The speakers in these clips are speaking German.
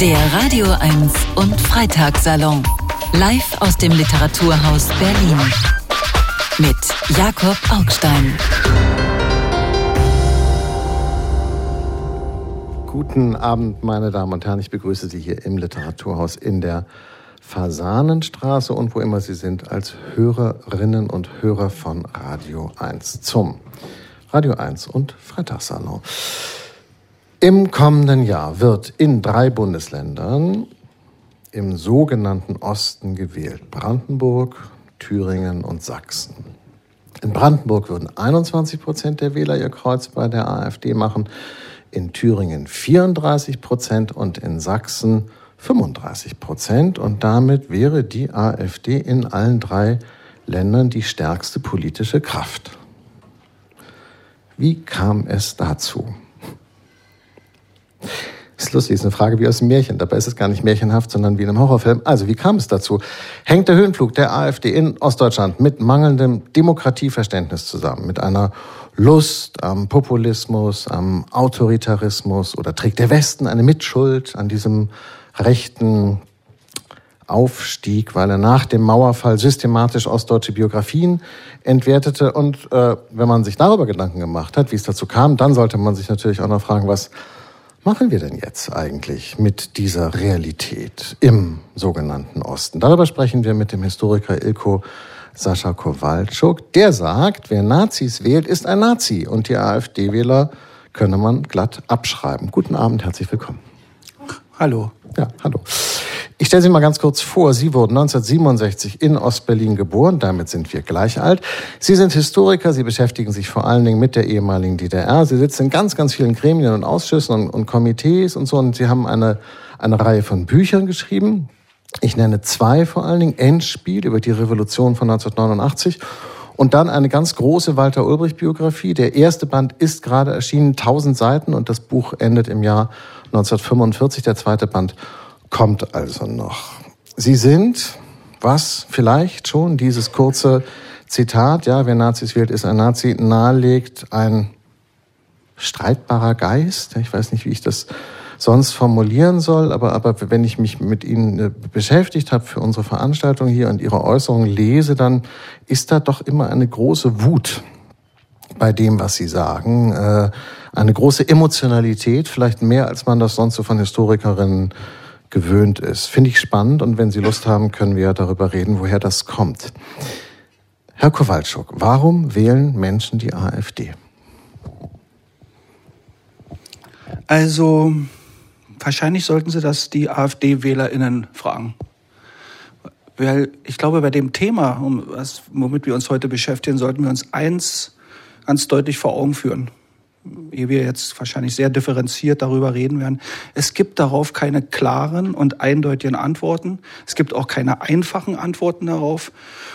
Der Radio 1 und Freitagssalon. Live aus dem Literaturhaus Berlin. Mit Jakob Augstein. Guten Abend, meine Damen und Herren. Ich begrüße Sie hier im Literaturhaus in der Fasanenstraße und wo immer Sie sind, als Hörerinnen und Hörer von Radio 1 zum Radio 1 und Freitagssalon. Im kommenden Jahr wird in drei Bundesländern im sogenannten Osten gewählt. Brandenburg, Thüringen und Sachsen. In Brandenburg würden 21 Prozent der Wähler ihr Kreuz bei der AfD machen in Thüringen 34 Prozent und in Sachsen 35 Prozent. Und damit wäre die AfD in allen drei Ländern die stärkste politische Kraft. Wie kam es dazu? Das ist lustig, ist eine Frage wie aus dem Märchen. Dabei ist es gar nicht märchenhaft, sondern wie in einem Horrorfilm. Also, wie kam es dazu? Hängt der Höhenflug der AfD in Ostdeutschland mit mangelndem Demokratieverständnis zusammen, mit einer Lust am Populismus, am Autoritarismus oder trägt der Westen eine Mitschuld an diesem rechten Aufstieg, weil er nach dem Mauerfall systematisch ostdeutsche Biografien entwertete. Und äh, wenn man sich darüber Gedanken gemacht hat, wie es dazu kam, dann sollte man sich natürlich auch noch fragen, was machen wir denn jetzt eigentlich mit dieser Realität im sogenannten Osten? Darüber sprechen wir mit dem Historiker Ilko Sascha Kowalczuk. Der sagt, wer Nazis wählt, ist ein Nazi und die AfD-Wähler könne man glatt abschreiben. Guten Abend, herzlich willkommen. Hallo. Ja, hallo. Ich stelle Sie mal ganz kurz vor. Sie wurden 1967 in Ostberlin geboren. Damit sind wir gleich alt. Sie sind Historiker. Sie beschäftigen sich vor allen Dingen mit der ehemaligen DDR. Sie sitzen in ganz, ganz vielen Gremien und Ausschüssen und, und Komitees und so. Und Sie haben eine, eine Reihe von Büchern geschrieben. Ich nenne zwei vor allen Dingen. Endspiel über die Revolution von 1989 und dann eine ganz große Walter Ulbricht-Biografie. Der erste Band ist gerade erschienen, 1000 Seiten und das Buch endet im Jahr 1945. Der zweite Band kommt also noch. Sie sind, was vielleicht schon dieses kurze Zitat, ja, wer Nazis wählt, ist ein Nazi, nahelegt, ein streitbarer Geist. Ich weiß nicht, wie ich das sonst formulieren soll, aber, aber wenn ich mich mit Ihnen äh, beschäftigt habe für unsere Veranstaltung hier und Ihre Äußerungen lese, dann ist da doch immer eine große Wut bei dem, was Sie sagen. Äh, eine große Emotionalität, vielleicht mehr, als man das sonst so von Historikerinnen gewöhnt ist. Finde ich spannend und wenn Sie Lust haben, können wir darüber reden, woher das kommt. Herr Kowalczuk, warum wählen Menschen die AfD? Also wahrscheinlich sollten Sie das die AfD-WählerInnen fragen. Weil ich glaube, bei dem Thema, womit wir uns heute beschäftigen, sollten wir uns eins ganz deutlich vor Augen führen. Ehe wir jetzt wahrscheinlich sehr differenziert darüber reden werden. Es gibt darauf keine klaren und eindeutigen Antworten. Es gibt auch keine einfachen Antworten darauf.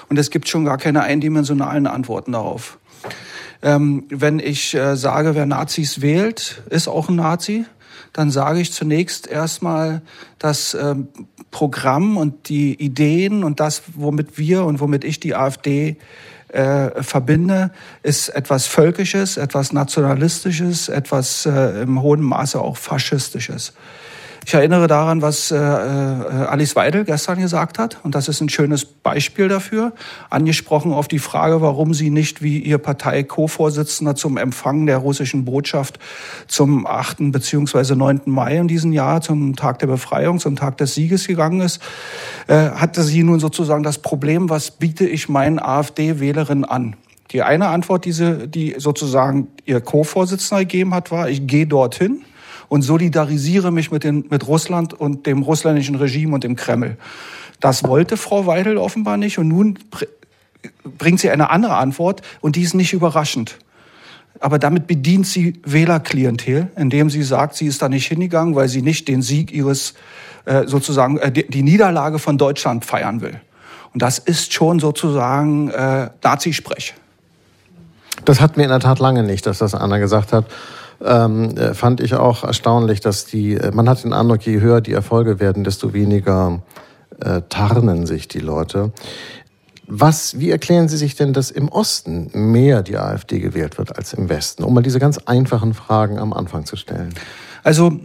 Und es gibt schon gar keine eindimensionalen Antworten darauf. Ähm, wenn ich äh, sage, wer Nazis wählt, ist auch ein Nazi, dann sage ich zunächst erstmal, das ähm, Programm und die Ideen und das, womit wir und womit ich die AfD äh, verbinde, ist etwas Völkisches, etwas Nationalistisches, etwas äh, im hohen Maße auch Faschistisches. Ich erinnere daran, was äh, äh, Alice Weidel gestern gesagt hat. Und das ist ein schönes Beispiel dafür. Angesprochen auf die Frage, warum sie nicht wie ihr Partei-Co-Vorsitzender zum Empfang der russischen Botschaft zum 8. bzw. 9. Mai in diesem Jahr, zum Tag der Befreiung, zum Tag des Sieges gegangen ist, äh, hatte sie nun sozusagen das Problem, was biete ich meinen AfD-Wählerinnen an? Die eine Antwort, die, sie, die sozusagen ihr Co-Vorsitzender gegeben hat, war, ich gehe dorthin und solidarisiere mich mit, den, mit Russland und dem russländischen Regime und dem Kreml. Das wollte Frau Weidel offenbar nicht und nun bringt sie eine andere Antwort und die ist nicht überraschend. Aber damit bedient sie Wählerklientel, indem sie sagt, sie ist da nicht hingegangen, weil sie nicht den Sieg ihres, äh, sozusagen, äh, die Niederlage von Deutschland feiern will. Und das ist schon sozusagen äh, Nazisprech. Das hatten wir in der Tat lange nicht, dass das Anna gesagt hat ähm, äh, fand ich auch erstaunlich, dass die, äh, man hat den Eindruck, je höher die Erfolge werden, desto weniger äh, tarnen sich die Leute. Was, wie erklären Sie sich denn, dass im Osten mehr die AfD gewählt wird als im Westen? Um mal diese ganz einfachen Fragen am Anfang zu stellen. Also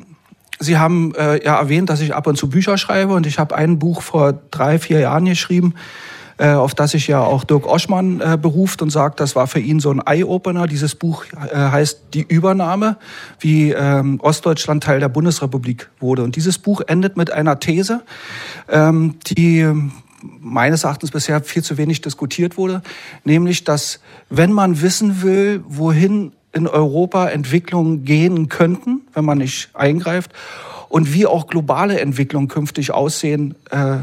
Sie haben äh, ja erwähnt, dass ich ab und zu Bücher schreibe und ich habe ein Buch vor drei, vier Jahren geschrieben, äh, auf das sich ja auch Dirk Oschmann äh, beruft und sagt, das war für ihn so ein Eye-Opener. Dieses Buch äh, heißt Die Übernahme, wie ähm, Ostdeutschland Teil der Bundesrepublik wurde. Und dieses Buch endet mit einer These, ähm, die meines Erachtens bisher viel zu wenig diskutiert wurde, nämlich dass wenn man wissen will, wohin in Europa Entwicklungen gehen könnten, wenn man nicht eingreift, und wie auch globale Entwicklungen künftig aussehen äh,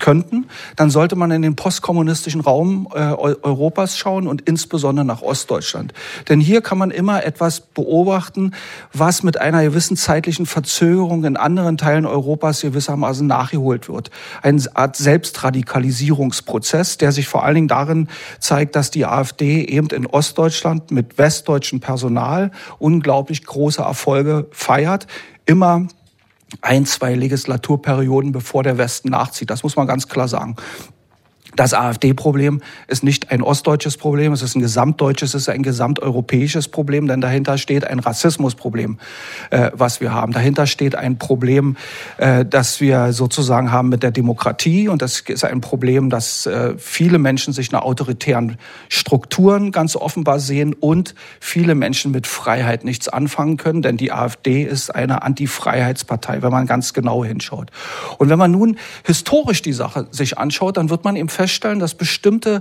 könnten, dann sollte man in den postkommunistischen Raum äh, Europas schauen und insbesondere nach Ostdeutschland. Denn hier kann man immer etwas beobachten, was mit einer gewissen zeitlichen Verzögerung in anderen Teilen Europas gewissermaßen nachgeholt wird. Eine Art Selbstradikalisierungsprozess, der sich vor allen Dingen darin zeigt, dass die AfD eben in Ostdeutschland mit westdeutschem Personal unglaublich große Erfolge feiert, immer ein, zwei Legislaturperioden, bevor der Westen nachzieht. Das muss man ganz klar sagen. Das AfD-Problem ist nicht ein ostdeutsches Problem, es ist ein gesamtdeutsches, es ist ein gesamteuropäisches Problem, denn dahinter steht ein Rassismusproblem, äh, was wir haben. Dahinter steht ein Problem, äh, das wir sozusagen haben mit der Demokratie und das ist ein Problem, dass äh, viele Menschen sich nach autoritären Strukturen ganz offenbar sehen und viele Menschen mit Freiheit nichts anfangen können, denn die AfD ist eine Antifreiheitspartei, wenn man ganz genau hinschaut. Und wenn man nun historisch die Sache sich anschaut, dann wird man eben feststellen, dass bestimmte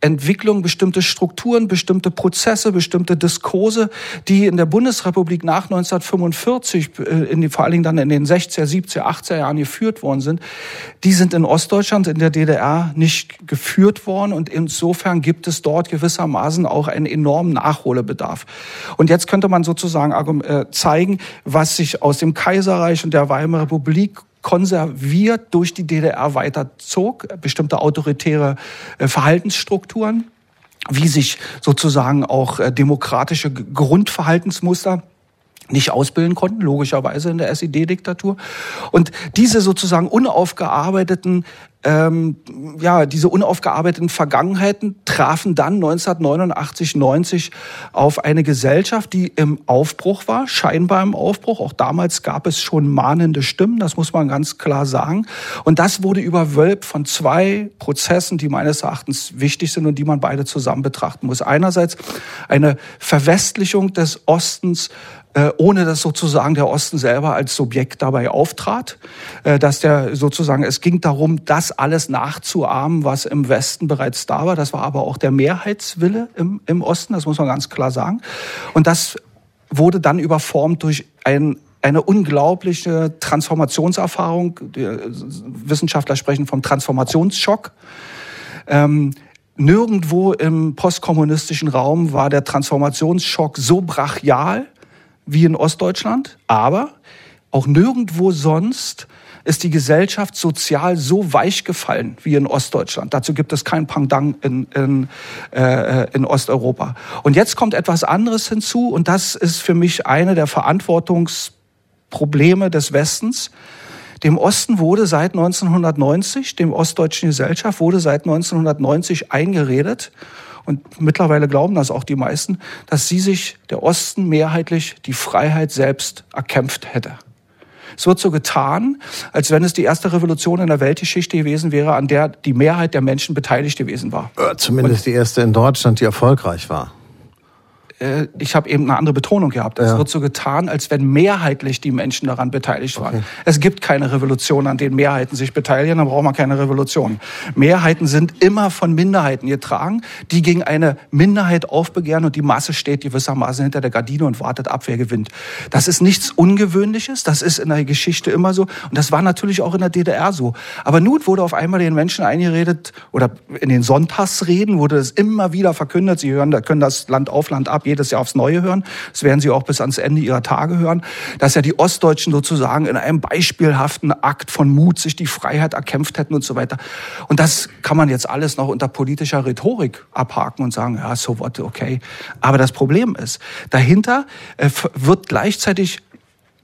Entwicklung, bestimmte Strukturen, bestimmte Prozesse, bestimmte Diskurse, die in der Bundesrepublik nach 1945, äh, in die, vor allen Dingen dann in den 60er, 70er, 80er Jahren geführt worden sind, die sind in Ostdeutschland, in der DDR nicht geführt worden und insofern gibt es dort gewissermaßen auch einen enormen Nachholbedarf. Und jetzt könnte man sozusagen äh, zeigen, was sich aus dem Kaiserreich und der Weimarer Republik konserviert durch die DDR weiterzog, bestimmte autoritäre äh, Verhaltensstrukturen, wie sich sozusagen auch äh, demokratische Grundverhaltensmuster nicht ausbilden konnten, logischerweise in der SED-Diktatur. Und diese sozusagen unaufgearbeiteten ähm, ja, diese unaufgearbeiteten Vergangenheiten trafen dann 1989, 90 auf eine Gesellschaft, die im Aufbruch war, scheinbar im Aufbruch. Auch damals gab es schon mahnende Stimmen, das muss man ganz klar sagen. Und das wurde überwölbt von zwei Prozessen, die meines Erachtens wichtig sind und die man beide zusammen betrachten muss. Einerseits eine Verwestlichung des Ostens ohne dass sozusagen der Osten selber als Subjekt dabei auftrat, äh, dass der sozusagen, es ging darum, das alles nachzuahmen, was im Westen bereits da war. Das war aber auch der Mehrheitswille im, im Osten, das muss man ganz klar sagen. Und das wurde dann überformt durch ein eine unglaubliche Transformationserfahrung. Die Wissenschaftler sprechen vom Transformationsschock. Ähm, nirgendwo im postkommunistischen Raum war der Transformationsschock so brachial wie in Ostdeutschland, aber auch nirgendwo sonst ist die Gesellschaft sozial so weich gefallen wie in Ostdeutschland. Dazu gibt es kein Pendant in, in, äh, in Osteuropa. Und jetzt kommt etwas anderes hinzu und das ist für mich eine der Verantwortungsprobleme des Westens. Dem Osten wurde seit 1990, dem ostdeutschen Gesellschaft wurde seit 1990 eingeredet, und mittlerweile glauben das auch die meisten, dass sie sich, der Osten, mehrheitlich die Freiheit selbst erkämpft hätte. Es wird so getan, als wenn es die erste Revolution in der Weltgeschichte gewesen wäre, an der die Mehrheit der Menschen beteiligt gewesen war. Äh, zumindest Und die erste in Deutschland, die erfolgreich war. Äh, ich habe eben eine andere Betonung gehabt. Es wird so getan, als wenn mehrheitlich die Menschen daran beteiligt waren. Okay. Es gibt keine Revolution, an denen Mehrheiten sich beteiligen, dann braucht man keine Revolution. Mehrheiten sind immer von Minderheiten getragen, die gegen eine Minderheit aufbegehren und die Masse steht gewissermaßen hinter der Gardine und wartet ab, wer gewinnt. Das ist nichts Ungewöhnliches, das ist in der Geschichte immer so und das war natürlich auch in der DDR so. Aber nun wurde auf einmal den Menschen eingeredet oder in den Sonntagsreden wurde es immer wieder verkündet, sie hören, können das Land auf, Land ab, jedes Jahr aufs Neue hören. Das werden Sie auch bis ans Ende Ihrer Tage hören, dass ja die Ostdeutschen sozusagen in einem beispielhaften Akt von Mut sich die Freiheit erkämpft hätten und so weiter. Und das kann man jetzt alles noch unter politischer Rhetorik abhaken und sagen, ja, so what, okay. Aber das Problem ist, dahinter äh, wird gleichzeitig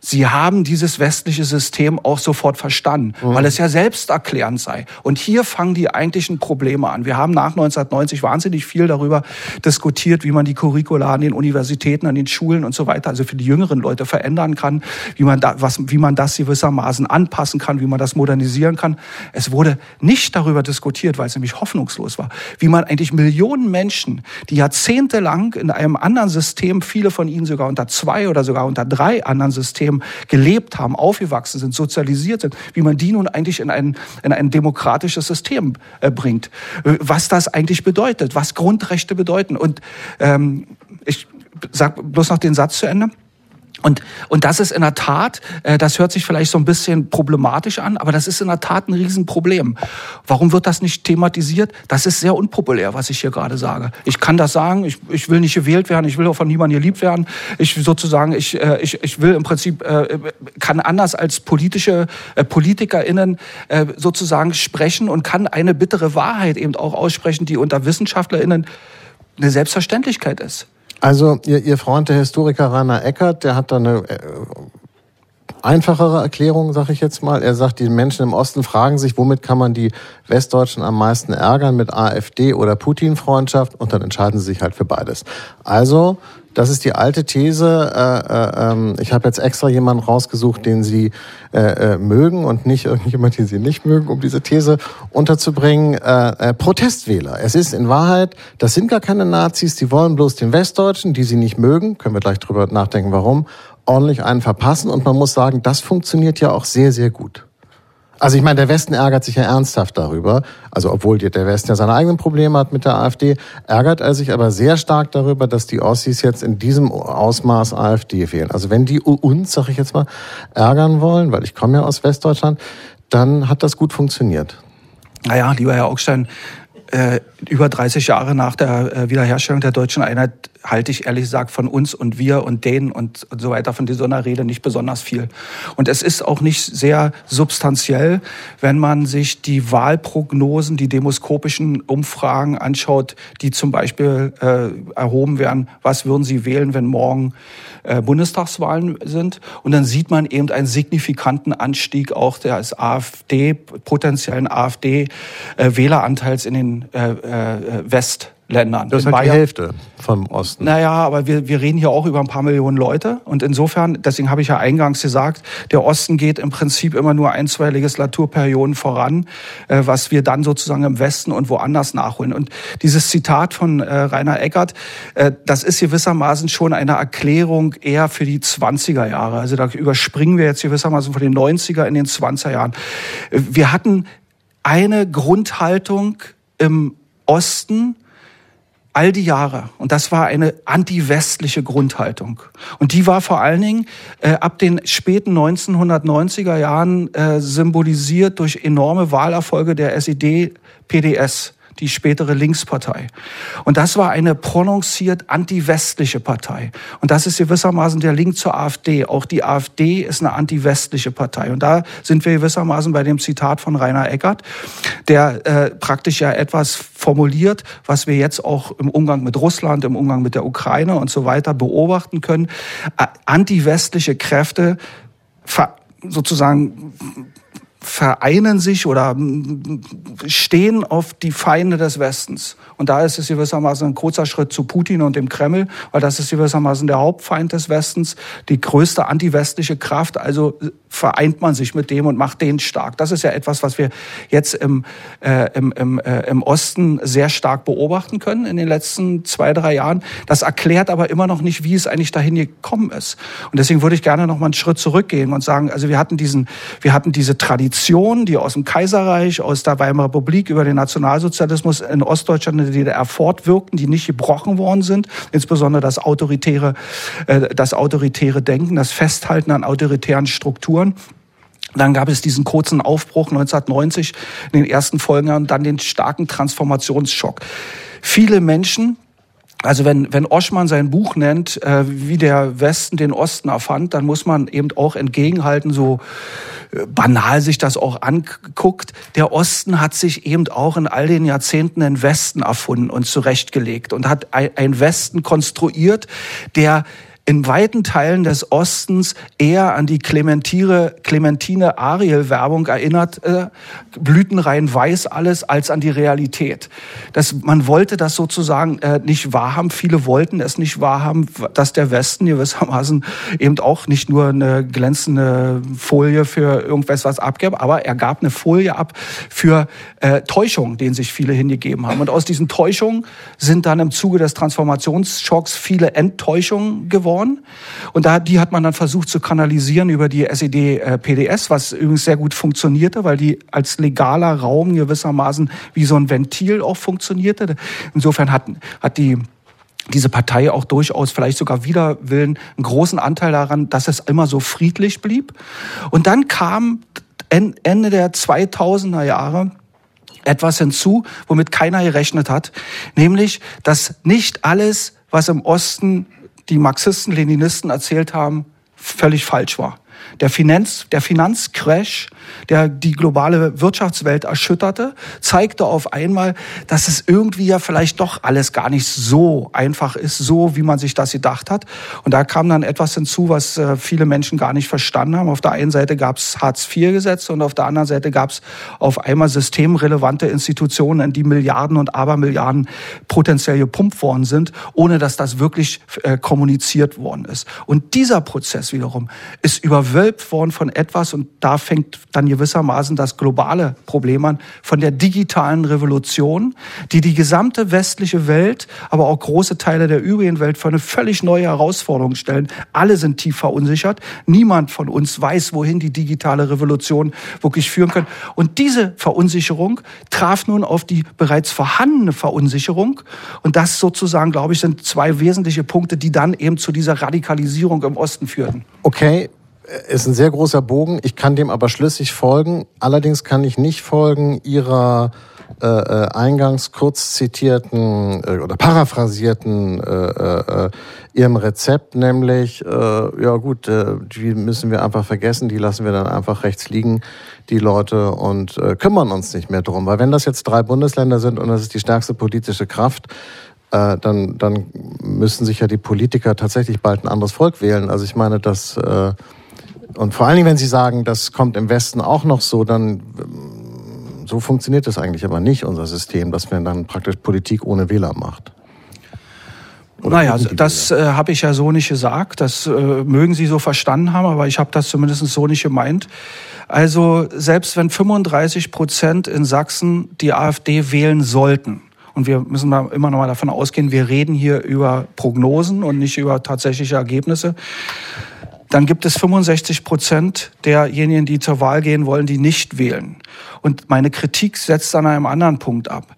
Sie haben dieses westliche System auch sofort verstanden, mhm. weil es ja selbsterklärend sei. Und hier fangen die eigentlichen Probleme an. Wir haben nach 1990 wahnsinnig viel darüber diskutiert, wie man die Curricula an den Universitäten, an den Schulen und so weiter, also für die jüngeren Leute verändern kann, wie man, da, was, wie man das gewissermaßen anpassen kann, wie man das modernisieren kann. Es wurde nicht darüber diskutiert, weil es nämlich hoffnungslos war, wie man eigentlich Millionen Menschen, die jahrzehntelang in einem anderen System, viele von ihnen sogar unter zwei oder sogar unter drei anderen Systemen, Leben gelebt haben, aufgewachsen sind, sozialisiert sind, wie man die nun eigentlich in ein, in ein demokratisches System äh, bringt. Äh, was das eigentlich bedeutet, was Grundrechte bedeuten. Und ähm, ich sage bloß noch den Satz zu Ende. Und, und das ist in der Tat, äh, das hört sich vielleicht so ein bisschen problematisch an, aber das ist in der Tat ein Riesenproblem. Warum wird das nicht thematisiert? Das ist sehr unpopulär, was ich hier gerade sage. Ich kann das sagen, ich, ich will nicht gewählt werden, ich will auch von niemandem geliebt werden. Ich sozusagen, ich, äh, ich, ich will im Prinzip, äh, kann anders als politische äh, PolitikerInnen äh, sozusagen sprechen und kann eine bittere Wahrheit eben auch aussprechen, die unter WissenschaftlerInnen eine Selbstverständlichkeit ist. Also Ihr, Ihr Freund, der Historiker Rainer Eckert, der hat da eine äh, einfachere Erklärung, sag ich jetzt mal. Er sagt, die Menschen im Osten fragen sich, womit kann man die Westdeutschen am meisten ärgern, mit AfD oder Putin-Freundschaft? Und dann entscheiden sie sich halt für beides. Also das ist die alte These. Äh, äh, ähm, ich habe jetzt extra jemanden rausgesucht, den Sie äh, äh, mögen und nicht irgendjemand, den Sie nicht mögen, um diese These unterzubringen. Äh, äh, Protestwähler. Es ist in Wahrheit, das sind gar keine Nazis, die wollen bloß den Westdeutschen, die sie nicht mögen, können wir gleich drüber nachdenken, warum, ordentlich einen verpassen. Und man muss sagen, das funktioniert ja auch sehr, sehr gut. Also ich meine, der Westen ärgert sich ja ernsthaft darüber. Also obwohl der Westen ja seine eigenen Probleme hat mit der AfD, ärgert er sich aber sehr stark darüber, dass die Ossis jetzt in diesem Ausmaß AfD wählen. Also wenn die uns, sag ich jetzt mal, ärgern wollen, weil ich komme ja aus Westdeutschland, dann hat das gut funktioniert. Naja, lieber Herr Augstein, äh, über 30 Jahre nach der äh, Wiederherstellung der deutschen Einheit halte ich ehrlich gesagt von uns und wir und denen und, und so weiter von dieser Rede nicht besonders viel. Und es ist auch nicht sehr substanziell, wenn man sich die Wahlprognosen, die demoskopischen Umfragen anschaut, die zum Beispiel äh, erhoben werden, was würden Sie wählen, wenn morgen äh, Bundestagswahlen sind. Und dann sieht man eben einen signifikanten Anstieg auch des AfD, potenziellen AfD-Wähleranteils äh, in den äh, äh, West. Ländern. Das ist halt die Hälfte vom Osten. Naja, aber wir, wir reden hier auch über ein paar Millionen Leute. Und insofern, deswegen habe ich ja eingangs gesagt, der Osten geht im Prinzip immer nur ein, zwei Legislaturperioden voran, äh, was wir dann sozusagen im Westen und woanders nachholen. Und dieses Zitat von äh, Rainer Eckert, äh, das ist gewissermaßen schon eine Erklärung eher für die 20er Jahre. Also da überspringen wir jetzt gewissermaßen von den 90er in den 20er Jahren. Äh, wir hatten eine Grundhaltung im Osten, all die Jahre. Und das war eine anti-westliche Grundhaltung. Und die war vor allen Dingen äh, ab den späten 1990er Jahren äh, symbolisiert durch enorme Wahlerfolge der SED-PDS die spätere Linkspartei. Und das war eine prononciert anti-westliche Partei. Und das ist gewissermaßen der Link zur AfD. Auch die AfD ist eine anti-westliche Partei. Und da sind wir gewissermaßen bei dem Zitat von Rainer Eckert, der äh, praktisch ja etwas formuliert, was wir jetzt auch im Umgang mit Russland, im Umgang mit der Ukraine und so weiter beobachten können. Äh, anti-westliche Kräfte sozusagen vereinen sich oder stehen auf die Feinde des Westens. Und da ist es gewissermaßen ein kurzer Schritt zu Putin und dem Kreml, weil das ist gewissermaßen der Hauptfeind des Westens, die größte antiwestliche Kraft. Also vereint man sich mit dem und macht den stark. Das ist ja etwas, was wir jetzt im, äh, im, im, äh, im Osten sehr stark beobachten können in den letzten zwei, drei Jahren. Das erklärt aber immer noch nicht, wie es eigentlich dahin gekommen ist. Und deswegen würde ich gerne noch mal einen Schritt zurückgehen und sagen, also wir hatten diesen, wir hatten diese Tradition, die aus dem Kaiserreich, aus der Weimarer Republik über den Nationalsozialismus in Ostdeutschland in der DDR fortwirkten, die nicht gebrochen worden sind, insbesondere das autoritäre, äh, das autoritäre Denken, das Festhalten an autoritären Strukturen Strukturen. Dann gab es diesen kurzen Aufbruch 1990 in den ersten Folgen und dann den starken Transformationsschock. Viele Menschen, also wenn, wenn Oschmann sein Buch nennt, äh, wie der Westen den Osten erfand, dann muss man eben auch entgegenhalten, so äh, banal sich das auch anguckt. Der Osten hat sich eben auch in all den Jahrzehnten den Westen erfunden und zurechtgelegt und hat ein, ein Westen konstruiert, der in weiten Teilen des Ostens eher an die Clementine, Clementine Ariel Werbung erinnert, äh, blütenrein weiß alles, als an die Realität. Das, man wollte das sozusagen äh, nicht wahrhaben. Viele wollten es nicht wahrhaben, dass der Westen gewissermaßen eben auch nicht nur eine glänzende Folie für irgendwas was abgab, aber er gab eine Folie ab für äh, Täuschung, den sich viele hingegeben haben. Und aus diesen Täuschungen sind dann im Zuge des Transformationsschocks viele Enttäuschungen geworden. Und da, die hat man dann versucht zu kanalisieren über die SED-PDS, äh, was übrigens sehr gut funktionierte, weil die als legaler Raum gewissermaßen wie so ein Ventil auch funktionierte. Insofern hat, hat die diese Partei auch durchaus vielleicht sogar wider Willen einen großen Anteil daran, dass es immer so friedlich blieb. Und dann kam Ende der 2000er Jahre etwas hinzu, womit keiner gerechnet hat, nämlich, dass nicht alles, was im Osten die Marxisten, Leninisten erzählt haben, völlig falsch war. Der, Finanz, der Finanzcrash, der die globale Wirtschaftswelt erschütterte, zeigte auf einmal, dass es irgendwie ja vielleicht doch alles gar nicht so einfach ist, so wie man sich das gedacht hat. Und da kam dann etwas hinzu, was äh, viele Menschen gar nicht verstanden haben. Auf der einen Seite gab es Hartz-IV-Gesetze und auf der anderen Seite gab es auf einmal systemrelevante Institutionen, in die Milliarden und Abermilliarden potenziell gepumpt worden sind, ohne dass das wirklich äh, kommuniziert worden ist. Und dieser Prozess wiederum ist überwölbt worden von etwas und da fängt dann gewissermaßen das globale Problem an von der digitalen Revolution, die die gesamte westliche Welt, aber auch große Teile der übrigen Welt für eine völlig neue Herausforderung stellen. Alle sind tief verunsichert. Niemand von uns weiß, wohin die digitale Revolution wirklich führen kann. Und diese Verunsicherung traf nun auf die bereits vorhandene Verunsicherung. Und das sozusagen, glaube ich, sind zwei wesentliche Punkte, die dann eben zu dieser Radikalisierung im Osten führten. Okay, ist ein sehr großer Bogen. Ich kann dem aber schlüssig folgen. Allerdings kann ich nicht folgen Ihrer äh, äh, eingangs kurz zitierten äh, oder paraphrasierten äh, äh, Ihrem Rezept, nämlich, äh, ja gut, äh, die müssen wir einfach vergessen, die lassen wir dann einfach rechts liegen, die Leute, und äh, kümmern uns nicht mehr drum. Weil wenn das jetzt drei Bundesländer sind und das ist die stärkste politische Kraft, äh, dann, dann müssen sich ja die Politiker tatsächlich bald ein anderes Volk wählen. Also ich meine, dass äh, und vor allen Dingen, wenn Sie sagen, das kommt im Westen auch noch so, dann so funktioniert das eigentlich aber nicht, unser System, dass man dann praktisch Politik ohne Wähler macht. Oder naja, das äh, habe ich ja so nicht gesagt. Das äh, mögen Sie so verstanden haben, aber ich habe das zumindest so nicht gemeint. Also selbst wenn 35 Prozent in Sachsen die AfD wählen sollten, und wir müssen da immer noch mal davon ausgehen, wir reden hier über Prognosen und nicht über tatsächliche Ergebnisse dann gibt es 65 Prozent derjenigen, die zur Wahl gehen wollen, die nicht wählen. Und meine Kritik setzt an einem anderen Punkt ab.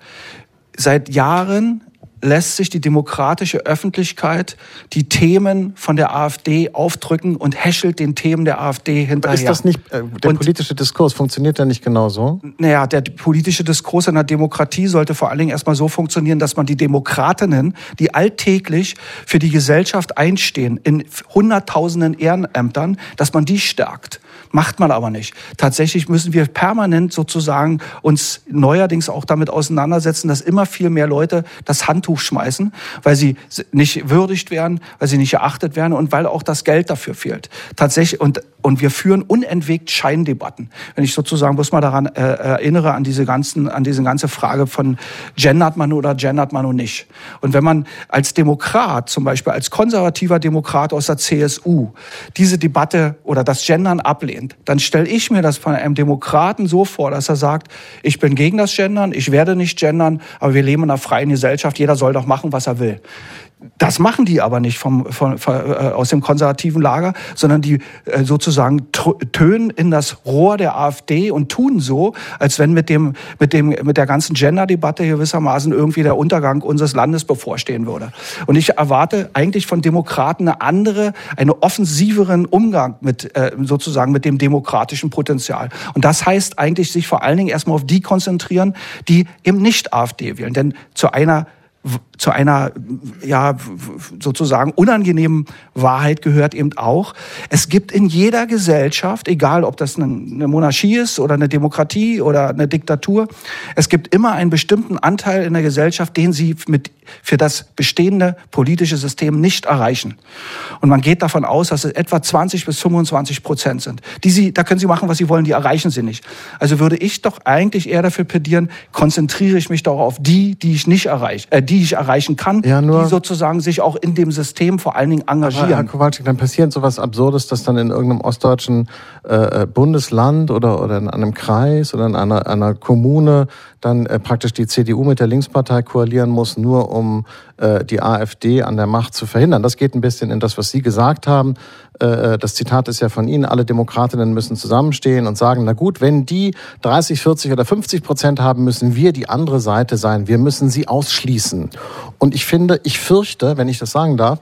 Seit Jahren lässt sich die demokratische Öffentlichkeit die Themen von der AfD aufdrücken und häschelt den Themen der AfD hinterher. Ist das nicht, äh, der und, politische Diskurs funktioniert ja nicht genauso? Naja, der politische Diskurs in der Demokratie sollte vor allen Dingen erstmal so funktionieren, dass man die Demokratinnen, die alltäglich für die Gesellschaft einstehen, in hunderttausenden Ehrenämtern, dass man die stärkt. Macht man aber nicht. Tatsächlich müssen wir permanent sozusagen uns neuerdings auch damit auseinandersetzen, dass immer viel mehr Leute das Handtuch schmeißen, weil sie nicht würdigt werden, weil sie nicht erachtet werden und weil auch das Geld dafür fehlt. Tatsächlich und und wir führen unentwegt Scheindebatten. Wenn ich sozusagen bloß mal daran äh, erinnere an diese ganzen an diese ganze Frage von gendert man oder gendert man und nicht. Und wenn man als Demokrat, zum Beispiel als konservativer Demokrat aus der CSU, diese Debatte oder das Gendern ablehnt, dann stelle ich mir das von einem Demokraten so vor, dass er sagt, ich bin gegen das Gendern, ich werde nicht gendern, aber wir leben in einer freien Gesellschaft, jeder soll doch machen, was er will. Das machen die aber nicht vom, von, äh, aus dem konservativen Lager, sondern die äh, sozusagen tönen in das Rohr der AfD und tun so, als wenn mit dem mit dem mit der ganzen Gender-Debatte gewissermaßen irgendwie der Untergang unseres Landes bevorstehen würde. Und ich erwarte eigentlich von Demokraten eine andere, einen offensiveren Umgang mit äh, sozusagen mit dem demokratischen Potenzial. Und das heißt eigentlich sich vor allen Dingen erstmal auf die konzentrieren, die eben nicht AfD wählen, denn zu einer zu einer ja sozusagen unangenehmen Wahrheit gehört eben auch, es gibt in jeder Gesellschaft, egal ob das eine Monarchie ist oder eine Demokratie oder eine Diktatur, es gibt immer einen bestimmten Anteil in der Gesellschaft, den sie mit für das bestehende politische System nicht erreichen. Und man geht davon aus, dass es etwa 20 bis 25 Prozent sind. Die sie, da können sie machen, was sie wollen, die erreichen sie nicht. Also würde ich doch eigentlich eher dafür plädieren, konzentriere ich mich doch auf die, die ich nicht erreiche, äh, die ich erreichen kann, ja, die sozusagen sich auch in dem System vor allen Dingen engagieren. Herr Kowalczyk, dann passiert sowas Absurdes, dass dann in irgendeinem ostdeutschen äh, äh, Bundesland oder, oder in einem Kreis oder in einer, einer Kommune dann äh, praktisch die CDU mit der Linkspartei koalieren muss, nur um äh, die AfD an der Macht zu verhindern. Das geht ein bisschen in das, was Sie gesagt haben. Äh, äh, das Zitat ist ja von Ihnen, alle Demokratinnen müssen zusammenstehen und sagen, na gut, wenn die 30, 40 oder 50 Prozent haben, müssen wir die andere Seite sein. Wir müssen sie ausschließen. Und ich finde, ich fürchte, wenn ich das sagen darf,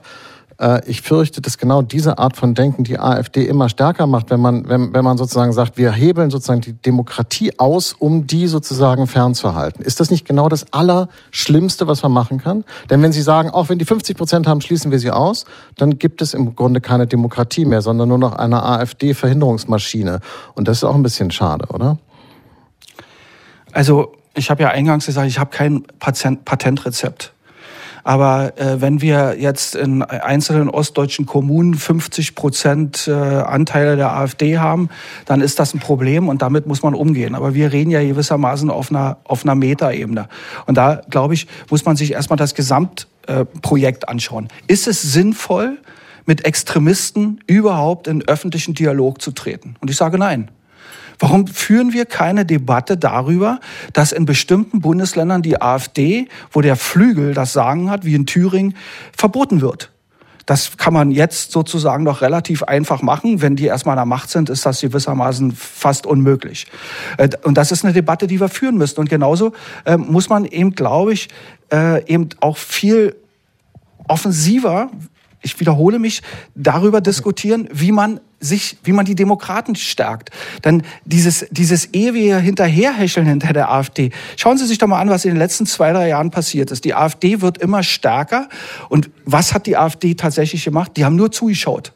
ich fürchte, dass genau diese Art von Denken die AfD immer stärker macht, wenn man, wenn, wenn man sozusagen sagt, wir hebeln sozusagen die Demokratie aus, um die sozusagen fernzuhalten. Ist das nicht genau das Allerschlimmste, was man machen kann? Denn wenn Sie sagen, auch wenn die 50 Prozent haben, schließen wir sie aus, dann gibt es im Grunde keine Demokratie mehr, sondern nur noch eine AfD-Verhinderungsmaschine. Und das ist auch ein bisschen schade, oder? Also ich habe ja eingangs gesagt, ich habe kein Patentrezept. Aber äh, wenn wir jetzt in einzelnen ostdeutschen Kommunen 50 Prozent äh, Anteile der AfD haben, dann ist das ein Problem und damit muss man umgehen. Aber wir reden ja gewissermaßen auf einer, auf einer Metaebene. Und da, glaube ich, muss man sich erstmal das Gesamtprojekt äh, anschauen. Ist es sinnvoll, mit Extremisten überhaupt in öffentlichen Dialog zu treten? Und ich sage nein. Warum führen wir keine Debatte darüber, dass in bestimmten Bundesländern die AfD, wo der Flügel das Sagen hat, wie in Thüringen, verboten wird? Das kann man jetzt sozusagen noch relativ einfach machen. Wenn die erstmal an der Macht sind, ist das gewissermaßen fast unmöglich. Äh, und das ist eine Debatte, die wir führen müssen. Und genauso ähm, muss man eben, glaube ich, äh, eben auch viel offensiver ich wiederhole mich, darüber diskutieren, wie man sich, wie man die Demokraten stärkt. Dann dieses, dieses ewige Hinterherhecheln hinter der AfD. Schauen Sie sich doch mal an, was in den letzten zwei, drei Jahren passiert ist. Die AfD wird immer stärker. Und was hat die AfD tatsächlich gemacht? Die haben nur zugeschaut.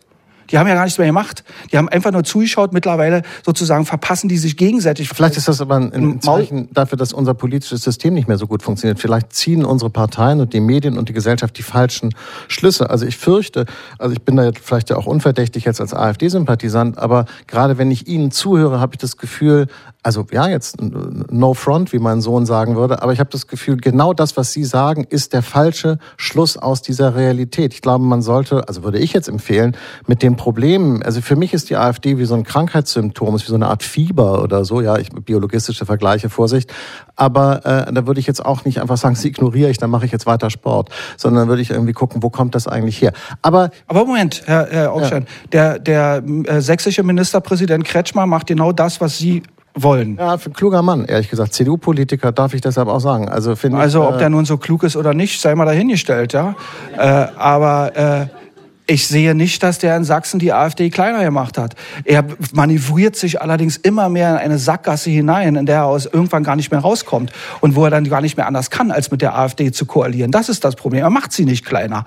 Die haben ja gar nichts mehr gemacht. Die haben einfach nur zugeschaut. Mittlerweile sozusagen verpassen die sich gegenseitig. Vielleicht ist das aber ein Zeichen dafür, dass unser politisches System nicht mehr so gut funktioniert. Vielleicht ziehen unsere Parteien und die Medien und die Gesellschaft die falschen Schlüsse. Also ich fürchte, also ich bin da jetzt vielleicht ja auch unverdächtig jetzt als AfD-Sympathisant, aber gerade wenn ich Ihnen zuhöre, habe ich das Gefühl, also ja, jetzt no front, wie mein Sohn sagen würde, aber ich habe das Gefühl, genau das, was Sie sagen, ist der falsche Schluss aus dieser Realität. Ich glaube, man sollte, also würde ich jetzt empfehlen, mit den Problemen, also für mich ist die AfD wie so ein Krankheitssymptom, ist wie so eine Art Fieber oder so, ja, ich biologistische Vergleiche, Vorsicht, aber äh, da würde ich jetzt auch nicht einfach sagen, sie ignoriere ich, dann mache ich jetzt weiter Sport, sondern würde ich irgendwie gucken, wo kommt das eigentlich her. Aber aber Moment, Herr, Herr Augstein, ja. der der äh, sächsische Ministerpräsident Kretschmer macht genau das, was Sie wollen. Ja, ein kluger Mann, ehrlich gesagt. CDU-Politiker darf ich deshalb auch sagen. Also, finde also ob äh, der nun so klug ist oder nicht, sei mal dahingestellt, ja. Äh, aber äh, ich sehe nicht, dass der in Sachsen die AfD kleiner gemacht hat. Er manövriert sich allerdings immer mehr in eine Sackgasse hinein, in der er aus irgendwann gar nicht mehr rauskommt und wo er dann gar nicht mehr anders kann, als mit der AfD zu koalieren. Das ist das Problem. Er macht sie nicht kleiner.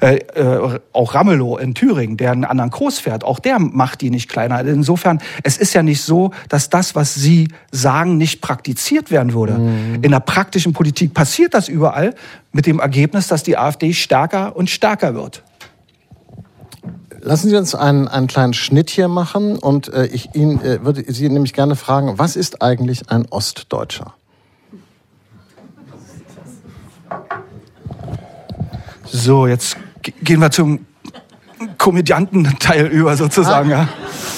Äh, äh, auch Ramelow in Thüringen, der einen anderen Kurs fährt, auch der macht die nicht kleiner. Insofern, es ist ja nicht so, dass das, was Sie sagen, nicht praktiziert werden würde. Mhm. In der praktischen Politik passiert das überall mit dem Ergebnis, dass die AfD stärker und stärker wird. Lassen Sie uns einen, einen kleinen Schnitt hier machen und äh, ich Ihnen äh, würde Sie nämlich gerne fragen, was ist eigentlich ein Ostdeutscher? So, jetzt gehen wir zum Komödiantenteil über sozusagen. Ah, ja.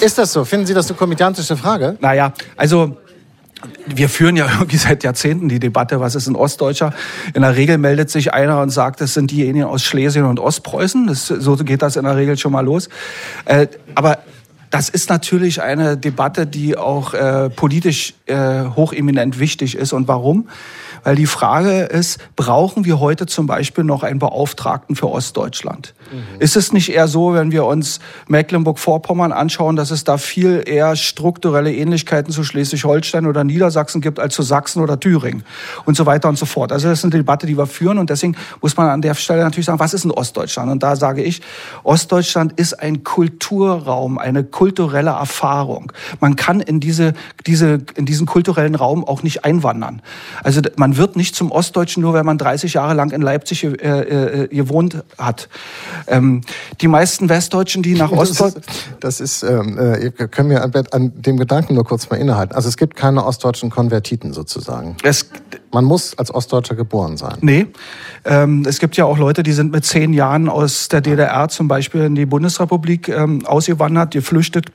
Ist das so? Finden Sie das eine komödiantische Frage? Naja, also wir führen ja irgendwie seit Jahrzehnten die Debatte, was ist ein Ostdeutscher? In der Regel meldet sich einer und sagt, das sind diejenigen aus Schlesien und Ostpreußen. Das, so geht das in der Regel schon mal los. Äh, aber das ist natürlich eine Debatte, die auch äh, politisch äh, hocheminent wichtig ist. Und warum? Weil die Frage ist, brauchen wir heute zum Beispiel noch einen Beauftragten für Ostdeutschland? Mhm. Ist es nicht eher so, wenn wir uns Mecklenburg-Vorpommern anschauen, dass es da viel eher strukturelle Ähnlichkeiten zu Schleswig-Holstein oder Niedersachsen gibt als zu Sachsen oder Thüringen und so weiter und so fort? Also das ist eine Debatte, die wir führen und deswegen muss man an der Stelle natürlich sagen, was ist in Ostdeutschland? Und da sage ich, Ostdeutschland ist ein Kulturraum, eine kulturelle Erfahrung. Man kann in diese, diese, in diesen kulturellen Raum auch nicht einwandern. Also man wird nicht zum Ostdeutschen nur, wenn man 30 Jahre lang in Leipzig äh, äh, gewohnt hat. Ähm, die meisten Westdeutschen, die nach Ostdeutschland... Das ist, ähm, äh, können wir an, an, dem Gedanken nur kurz mal innehalten. Also es gibt keine ostdeutschen Konvertiten sozusagen. Es, man muss als Ostdeutscher geboren sein. Nee, ähm, es gibt ja auch Leute, die sind mit zehn Jahren aus der DDR zum Beispiel in die Bundesrepublik ähm, ausgewandert, geflüchtet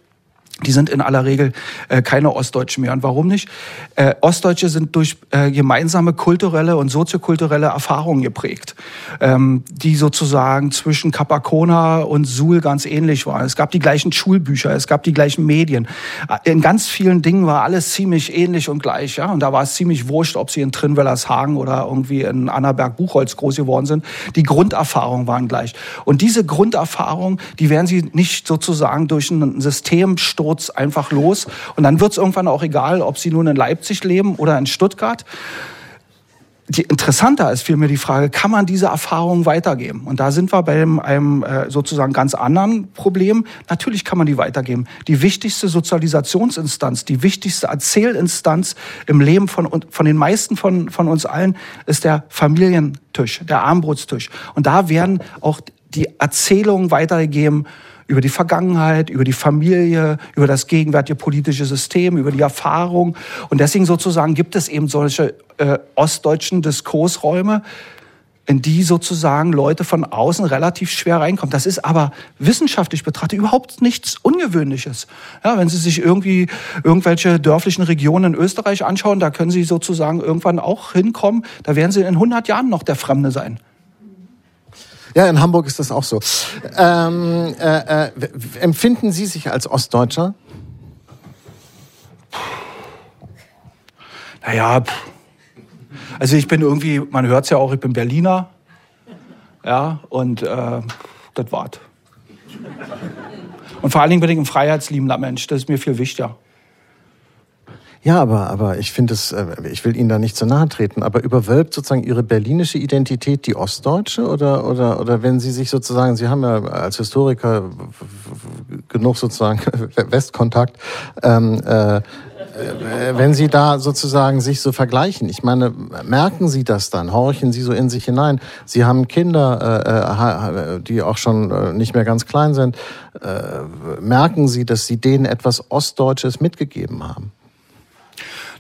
die sind in aller Regel äh, keine Ostdeutschen mehr. Und warum nicht? Äh, Ostdeutsche sind durch äh, gemeinsame kulturelle und soziokulturelle Erfahrungen geprägt, ähm, die sozusagen zwischen Capacona und Suhl ganz ähnlich waren. Es gab die gleichen Schulbücher, es gab die gleichen Medien. Äh, in ganz vielen Dingen war alles ziemlich ähnlich und gleich. Ja? Und da war es ziemlich wurscht, ob sie in Trinwellershagen oder irgendwie in Annaberg-Buchholz groß geworden sind. Die Grunderfahrungen waren gleich. Und diese Grunderfahrungen, die werden sie nicht sozusagen durch ein System stoßen, Sturz einfach los. Und dann wird es irgendwann auch egal, ob sie nun in Leipzig leben oder in Stuttgart. Die, interessanter ist vielmehr die Frage, kann man diese Erfahrungen weitergeben? Und da sind wir bei einem, einem äh, sozusagen ganz anderen Problem. Natürlich kann man die weitergeben. Die wichtigste Sozialisationsinstanz, die wichtigste Erzählinstanz im Leben von, von den meisten von, von uns allen ist der Familientisch, der Armbrutstisch. Und da werden auch die Erzählungen weitergegeben über die Vergangenheit, über die Familie, über das gegenwärtige politische System, über die Erfahrung. Und deswegen sozusagen gibt es eben solche äh, ostdeutschen Diskursräume, in die sozusagen Leute von außen relativ schwer reinkommen. Das ist aber wissenschaftlich betrachtet überhaupt nichts Ungewöhnliches. Ja, wenn Sie sich irgendwie irgendwelche dörflichen Regionen in Österreich anschauen, da können Sie sozusagen irgendwann auch hinkommen. Da werden Sie in 100 Jahren noch der Fremde sein. Ja, in Hamburg ist das auch so. Ähm, äh, äh, empfinden Sie sich als Ostdeutscher? Naja, also ich bin irgendwie, man hört es ja auch, ich bin Berliner. Ja, und äh, das war's. Und vor allen Dingen bin ich ein freiheitsliebender Mensch, das ist mir viel wichtiger. Ja, aber, aber ich finde es, äh, ich will Ihnen da nicht zu nahe treten, aber überwölbt sozusagen Ihre berlinische Identität die ostdeutsche oder, oder, oder wenn Sie sich sozusagen, Sie haben ja als Historiker genug sozusagen Westkontakt, ähm, äh, wenn Sie da sozusagen sich so vergleichen, ich meine, merken Sie das dann? Horchen Sie so in sich hinein? Sie haben Kinder, äh, die auch schon nicht mehr ganz klein sind. Äh, merken Sie, dass Sie denen etwas Ostdeutsches mitgegeben haben?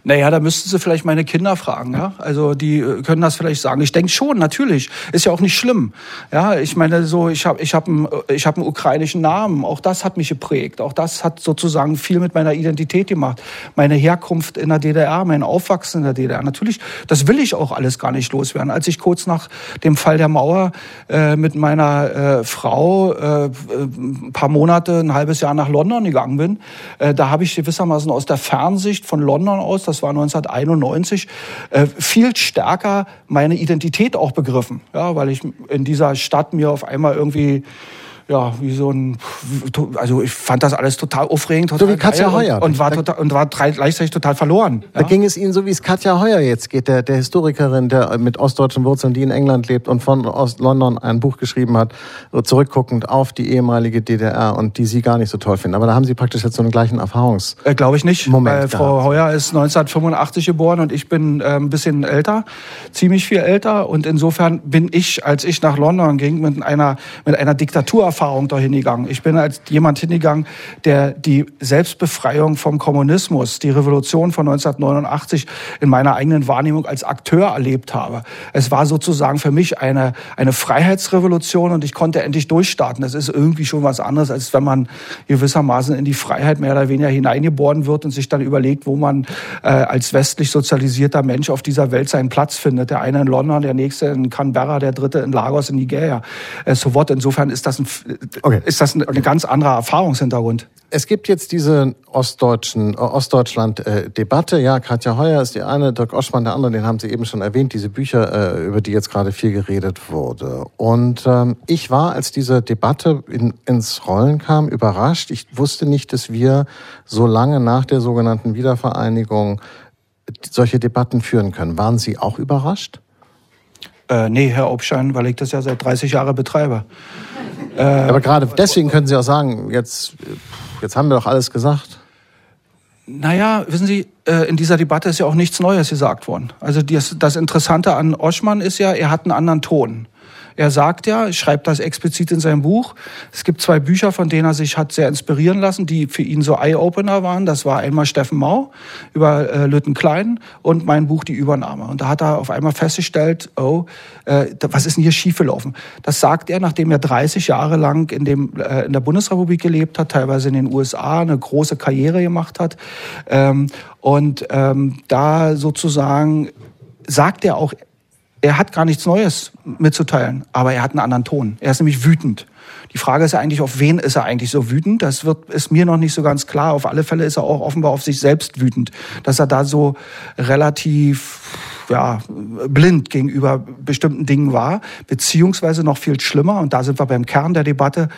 Naja, da müssten Sie vielleicht meine Kinder fragen. Ja? Also die äh, können das vielleicht sagen. Ich denke schon, natürlich. Ist ja auch nicht schlimm. Ja, ich meine, so ich habe ich hab einen, ich hab einen ukrainischen Namen. Auch das hat mich geprägt. Auch das hat sozusagen viel mit meiner Identität gemacht. Meine Herkunft in der DDR, mein Aufwachsen in der DDR. Natürlich, das will ich auch alles gar nicht loswerden. Als ich kurz nach dem Fall der Mauer äh, mit meiner äh, Frau äh, ein paar Monate, ein halbes Jahr nach London gegangen bin, äh, da habe ich gewissermaßen aus der Fernsicht von London aus das war 1991, äh, viel stärker meine Identität auch begriffen. Ja, weil ich in dieser Stadt mir auf einmal irgendwie ja, wie so ein, also ich fand das alles total aufregend, total so wie Katja Heuer. Und, und war, total, und war gleichzeitig total verloren. Da ging es Ihnen so, wie es Katja Heuer jetzt geht, der, der Historikerin, der mit ostdeutschen Wurzeln, die in England lebt und von Ost-London ein Buch geschrieben hat, zurückguckend auf die ehemalige DDR und die Sie gar nicht so toll finden. Aber da haben Sie praktisch jetzt so einen gleichen Erfahrungs... Äh, Glaube ich nicht. Moment. Äh, Frau Heuer ist 1985 geboren und ich bin äh, ein bisschen älter, ziemlich viel älter und insofern bin ich, als ich nach London ging, mit einer, mit einer Diktatur Erfahrung dahin gegangen. Ich bin als jemand hingegangen, der die Selbstbefreiung vom Kommunismus, die Revolution von 1989 in meiner eigenen Wahrnehmung als Akteur erlebt habe. Es war sozusagen für mich eine, eine Freiheitsrevolution und ich konnte endlich durchstarten. Das ist irgendwie schon was anderes, als wenn man gewissermaßen in die Freiheit mehr oder weniger hineingeboren wird und sich dann überlegt, wo man äh, als westlich sozialisierter Mensch auf dieser Welt seinen Platz findet. Der eine in London, der nächste in Canberra, der dritte in Lagos in Nigeria. Äh, so what. Insofern ist das ein okay. ist das ein, okay. ein ganz anderer Erfahrungshintergrund es gibt jetzt diese ostdeutschen, äh, Ostdeutschland-Debatte. ja, Katja Heuer ist die eine, Dirk Oschmann der andere, den haben Sie eben schon erwähnt, diese Bücher, äh, über die jetzt gerade viel geredet wurde. Und ähm, ich war, als diese Debatte in, ins Rollen kam, überrascht. Ich wusste nicht, dass wir so lange nach der sogenannten Wiedervereinigung solche Debatten führen können. Waren Sie auch überrascht? Äh, nee, Herr Obschein, weil ich das ja seit 30 Jahren betreibe. Äh, Aber gerade deswegen können Sie auch sagen, jetzt Jetzt haben wir doch alles gesagt. Naja, wissen Sie, äh, in dieser Debatte ist ja auch nichts Neues gesagt worden. Also das Interessante an Oschmann ist ja, er hat einen anderen Ton. Er sagt ja, schreibt das explizit in seinem Buch. Es gibt zwei Bücher, von denen er sich hat sehr inspirieren lassen, die für ihn so Eye-Opener waren. Das war einmal Steffen Mau über äh, Lütten Klein und mein Buch Die Übernahme. Und da hat er auf einmal festgestellt, oh, äh, was ist denn hier schiefgelaufen? Das sagt er, nachdem er 30 Jahre lang in, dem, äh, in der Bundesrepublik gelebt hat, teilweise in den USA, eine große Karriere gemacht hat. Ähm, und ähm, da sozusagen sagt er auch er hat gar nichts Neues mitzuteilen, aber er hat einen anderen Ton. Er ist nämlich wütend. Die Frage ist ja eigentlich, auf wen ist er eigentlich so wütend? Das wird, ist mir noch nicht so ganz klar. Auf alle Fälle ist er auch offenbar auf sich selbst wütend, dass er da so relativ ja, blind gegenüber bestimmten Dingen war, beziehungsweise noch viel schlimmer, und da sind wir beim Kern der Debatte,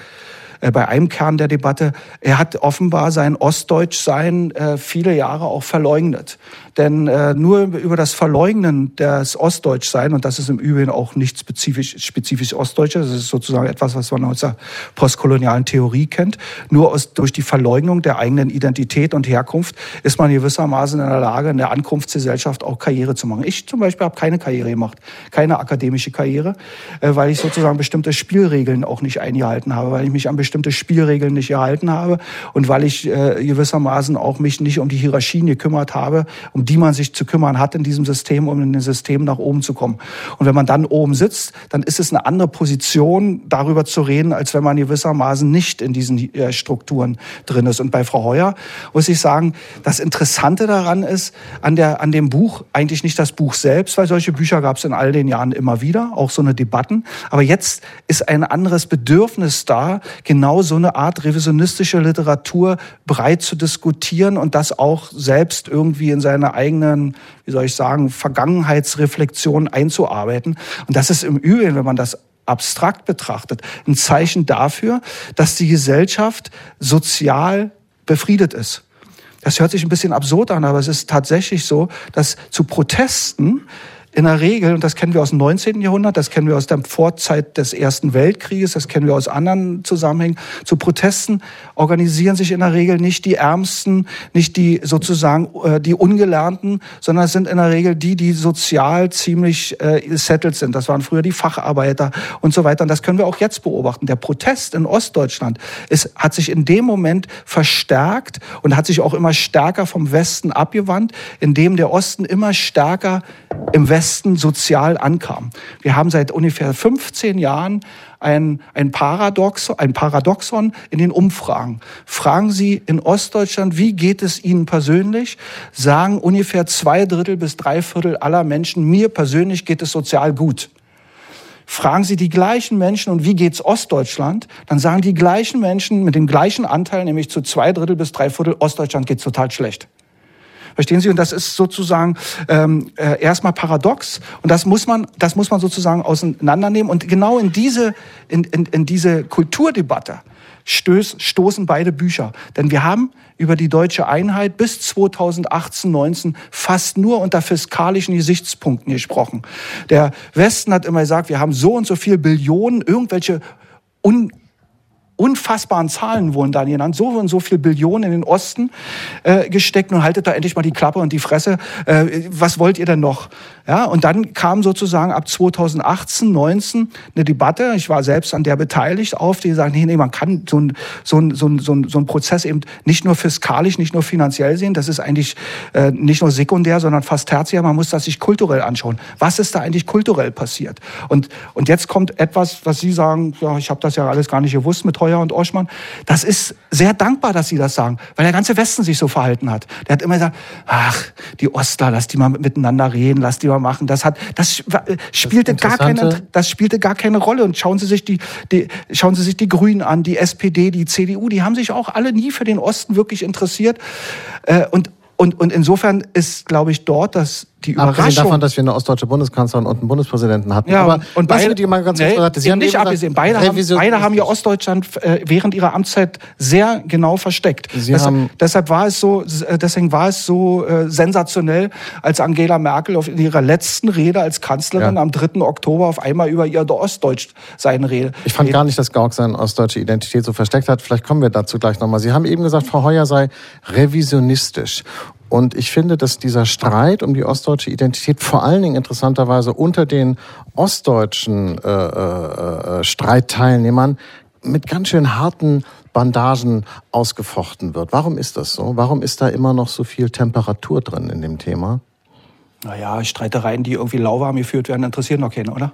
äh, bei einem Kern der Debatte, er hat offenbar sein Ostdeutschsein äh, viele Jahre auch verleugnet. Denn äh, nur über das Verleugnen des Ostdeutschsein, und das ist im Übrigen auch nicht spezifisch, spezifisch Ostdeutsches, das ist sozusagen etwas, was man aus der postkolonialen Theorie kennt, nur aus, durch die Verleugnung der eigenen Identität und Herkunft ist man gewissermaßen in der Lage, in der Ankunftsgesellschaft auch Karriere zu machen. Ich zum Beispiel habe keine Karriere gemacht, keine akademische Karriere, äh, weil ich sozusagen bestimmte Spielregeln auch nicht eingehalten habe, weil ich mich an bestimmte Spielregeln nicht gehalten habe und weil ich äh, gewissermaßen auch mich nicht um die Hierarchien gekümmert habe, um die man sich zu kümmern hat in diesem System, um in dem System nach oben zu kommen. Und wenn man dann oben sitzt, dann ist es eine andere Position, darüber zu reden, als wenn man gewissermaßen nicht in diesen äh, Strukturen drin ist. Und bei Frau Heuer muss ich sagen, das Interessante daran ist, an, der, an dem Buch, eigentlich nicht das Buch selbst, weil solche Bücher gab es in all den Jahren immer wieder, auch so eine Debatten. Aber jetzt ist ein anderes Bedürfnis da, genau so eine Art revisionistische Literatur breit zu diskutieren und das auch selbst irgendwie in eigenen, wie soll ich sagen, Vergangenheitsreflexion einzuarbeiten. Und das ist im Übrigen, wenn man das abstrakt betrachtet, ein Zeichen dafür, dass die Gesellschaft sozial befriedet ist. Das hört sich ein bisschen absurd an, aber es ist tatsächlich so, dass zu Protesten in der Regel, und das kennen wir aus dem 19. Jahrhundert, das kennen wir aus der Vorzeit des Ersten Weltkrieges, das kennen wir aus anderen Zusammenhängen, zu Protesten organisieren sich in der Regel nicht die Ärmsten, nicht die sozusagen äh, die Ungelernten, sondern es sind in der Regel die, die sozial ziemlich äh, settled sind. Das waren früher die Facharbeiter und so weiter. Und das können wir auch jetzt beobachten. Der Protest in Ostdeutschland ist, hat sich in dem Moment verstärkt und hat sich auch immer stärker vom Westen abgewandt, indem der Osten immer stärker im Westen Westen sozial ankam. Wir haben seit ungefähr 15 Jahren ein, ein, Paradoxon, ein Paradoxon in den Umfragen. Fragen Sie in Ostdeutschland, wie geht es Ihnen persönlich? Sagen ungefähr zwei Drittel bis drei Viertel aller Menschen, mir persönlich geht es sozial gut. Fragen Sie die gleichen Menschen und wie geht's Ostdeutschland? Dann sagen die gleichen Menschen mit dem gleichen Anteil, nämlich zu zwei Drittel bis drei Viertel, Ostdeutschland geht's total schlecht. Verstehen Sie? Und das ist sozusagen ähm, äh, erstmal paradox. Und das muss man, das muss man sozusagen auseinandernehmen. Und genau in diese, in, in, in diese Kulturdebatte stöß, stoßen beide Bücher. Denn wir haben über die deutsche Einheit bis 2018, 19 fast nur unter fiskalischen Gesichtspunkten gesprochen. Der Westen hat immer gesagt, wir haben so und so viel Billionen, irgendwelche un unfassbaren Zahlen wurden da genannt, so und so viel Billionen in den Osten äh, gesteckt. Nun haltet da endlich mal die Klappe und die Fresse. Äh, was wollt ihr denn noch? Ja, und dann kam sozusagen ab 2018, 19 eine Debatte. Ich war selbst an der beteiligt auf, die sagen, nee, nee, man kann so ein, so ein, so ein, so ein, so ein Prozess eben nicht nur fiskalisch, nicht nur finanziell sehen. Das ist eigentlich äh, nicht nur sekundär, sondern fast tertiär. Man muss das sich kulturell anschauen. Was ist da eigentlich kulturell passiert? Und, und jetzt kommt etwas, was Sie sagen, ja, ich habe das ja alles gar nicht gewusst mit Heuer und Oschmann. Das ist sehr dankbar, dass Sie das sagen, weil der ganze Westen sich so verhalten hat. Der hat immer gesagt, ach, die Ostler, lass die mal miteinander reden, lass die mal machen. Das hat, das spielte das gar keine, das spielte gar keine Rolle. Und schauen Sie sich die, die, schauen Sie sich die Grünen an, die SPD, die CDU, die haben sich auch alle nie für den Osten wirklich interessiert. Äh, und und, und insofern ist, glaube ich, dort das die Überraschung. Abgesehen davon, dass wir eine ostdeutsche Bundeskanzlerin und einen Bundespräsidenten hatten. Ja, aber und beide, die mal ganz nee, kurz Sie haben nicht abgesehen. Beide haben, beide haben ja Ostdeutschland äh, während ihrer Amtszeit sehr genau versteckt. Sie deshalb, haben deshalb war es so, äh, deswegen war es so äh, sensationell, als Angela Merkel auf in ihrer letzten Rede als Kanzlerin ja. am 3. Oktober auf einmal über ihr Ostdeutsch sein Rede. Ich fand gar nicht, dass Gauck seine ostdeutsche Identität so versteckt hat. Vielleicht kommen wir dazu gleich nochmal. Sie haben eben gesagt, Frau Heuer sei revisionistisch. Und ich finde, dass dieser Streit um die ostdeutsche Identität vor allen Dingen interessanterweise unter den ostdeutschen äh, äh, äh, Streitteilnehmern mit ganz schön harten Bandagen ausgefochten wird. Warum ist das so? Warum ist da immer noch so viel Temperatur drin in dem Thema? Naja, Streitereien, die irgendwie lauwarm geführt werden, interessieren noch keinen, oder?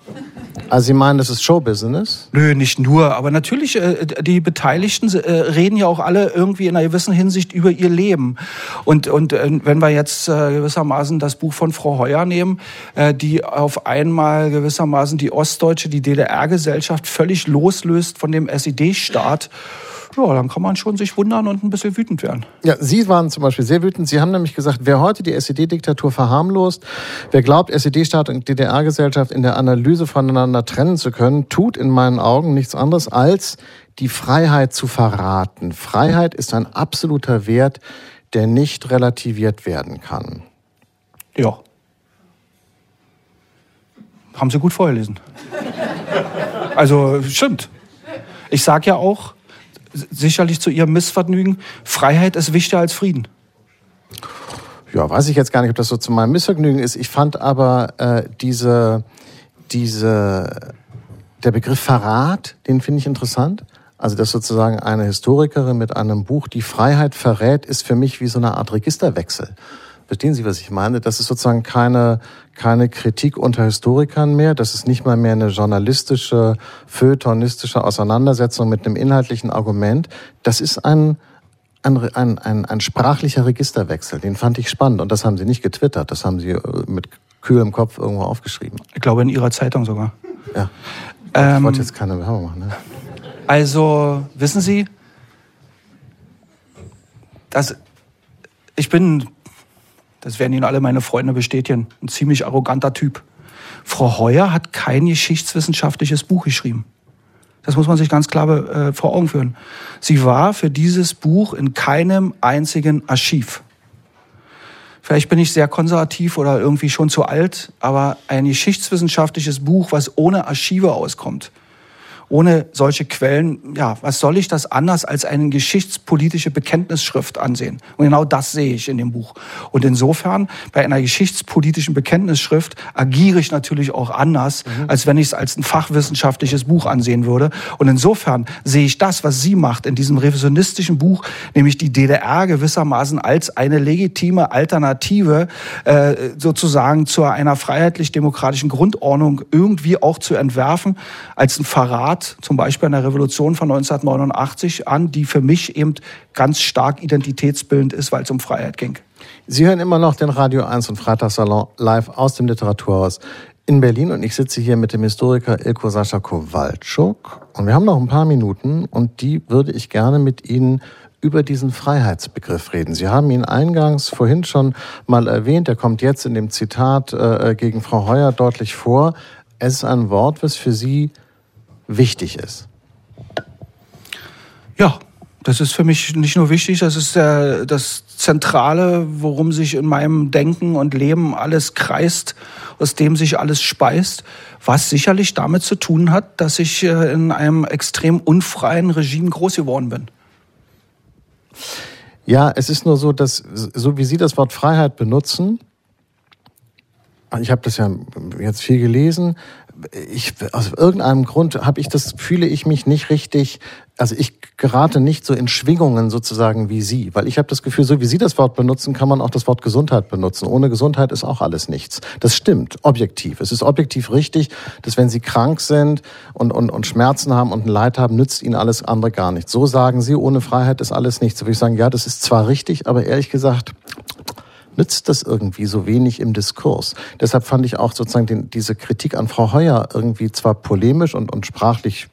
Also Sie meinen, das ist Showbusiness? Nö, nicht nur. Aber natürlich, äh, die Beteiligten äh, reden ja auch alle irgendwie in einer gewissen Hinsicht über ihr Leben. Und, und äh, wenn wir jetzt äh, gewissermaßen das Buch von Frau Heuer nehmen, äh, die auf einmal gewissermaßen die ostdeutsche, die DDR-Gesellschaft völlig loslöst von dem SED-Staat, ja, dann kann man schon sich wundern und ein bisschen wütend werden. Ja, Sie waren zum Beispiel sehr wütend. Sie haben nämlich gesagt, wer heute die SED-Diktatur verharmlost, wer glaubt, SED-Staat und DDR-Gesellschaft in der Analyse voneinander trennen zu können, tut in meinen Augen nichts anderes als die Freiheit zu verraten. Freiheit ist ein absoluter Wert, der nicht relativiert werden kann. Ja. Haben Sie gut vorgelesen. Also stimmt. Ich sage ja auch, sicherlich zu ihrem Missvergnügen, Freiheit ist wichtiger als Frieden. Ja, weiß ich jetzt gar nicht, ob das so zu meinem Missvergnügen ist. Ich fand aber äh, diese, diese, der Begriff Verrat, den finde ich interessant. Also, dass sozusagen eine Historikerin mit einem Buch die Freiheit verrät, ist für mich wie so eine Art Registerwechsel. Verstehen Sie, was ich meine? Das ist sozusagen keine, keine Kritik unter Historikern mehr. Das ist nicht mal mehr eine journalistische, feuilletonistische Auseinandersetzung mit einem inhaltlichen Argument. Das ist ein, ein, ein, ein, ein sprachlicher Registerwechsel. Den fand ich spannend. Und das haben Sie nicht getwittert. Das haben Sie äh, mit kühlem Kopf irgendwo aufgeschrieben. Ich glaube, in Ihrer Zeitung sogar. Ja. Ähm, ich wollte jetzt keine Werbung machen. Ne? Also, wissen Sie, dass ich bin das werden Ihnen alle meine Freunde bestätigen, ein ziemlich arroganter Typ. Frau Heuer hat kein geschichtswissenschaftliches Buch geschrieben. Das muss man sich ganz klar äh, vor Augen führen. Sie war für dieses Buch in keinem einzigen Archiv. Vielleicht bin ich sehr konservativ oder irgendwie schon zu alt, aber ein geschichtswissenschaftliches Buch, was ohne Archive auskommt, ohne solche Quellen, ja, was soll ich das anders als eine geschichtspolitische Bekenntnisschrift ansehen? Und genau das sehe ich in dem Buch. Und insofern, bei einer geschichtspolitischen Bekenntnisschrift agiere ich natürlich auch anders, mhm. als wenn ich es als ein fachwissenschaftliches Buch ansehen würde. Und insofern sehe ich das, was sie macht in diesem revisionistischen Buch, nämlich die DDR gewissermaßen als eine legitime Alternative äh, sozusagen zu einer freiheitlich-demokratischen Grundordnung irgendwie auch zu entwerfen, als ein Verrat Art, zum Beispiel an der Revolution von 1989 an, die für mich eben ganz stark identitätsbildend ist, weil es um Freiheit ging. Sie hören immer noch den Radio 1 und Freitagssalon live aus dem Literaturhaus in Berlin und ich sitze hier mit dem Historiker Ilko Sascha Kowalczuk und wir haben noch ein paar Minuten und die würde ich gerne mit Ihnen über diesen Freiheitsbegriff reden. Sie haben ihn eingangs vorhin schon mal erwähnt, er kommt jetzt in dem Zitat äh, gegen Frau Heuer deutlich vor. Es ist ein Wort, was für Sie wichtig ist? Ja, das ist für mich nicht nur wichtig, das ist äh, das Zentrale, worum sich in meinem Denken und Leben alles kreist, aus dem sich alles speist, was sicherlich damit zu tun hat, dass ich äh, in einem extrem unfreien Regime groß geworden bin. Ja, es ist nur so, dass so wie Sie das Wort Freiheit benutzen, ich habe das ja jetzt viel gelesen. Ich, aus irgendeinem Grund habe ich das, fühle ich mich nicht richtig, also ich gerate nicht so in Schwingungen sozusagen wie Sie, weil ich habe das Gefühl, so wie Sie das Wort benutzen, kann man auch das Wort Gesundheit benutzen. Ohne Gesundheit ist auch alles nichts. Das stimmt, objektiv. Es ist objektiv richtig, dass wenn Sie krank sind und, und, und Schmerzen haben und ein Leid haben, nützt Ihnen alles andere gar nichts. So sagen Sie, ohne Freiheit ist alles nichts. So würde ich sagen, ja, das ist zwar richtig, aber ehrlich gesagt, nützt das irgendwie so wenig im Diskurs. Deshalb fand ich auch sozusagen den, diese Kritik an Frau Heuer irgendwie zwar polemisch und, und sprachlich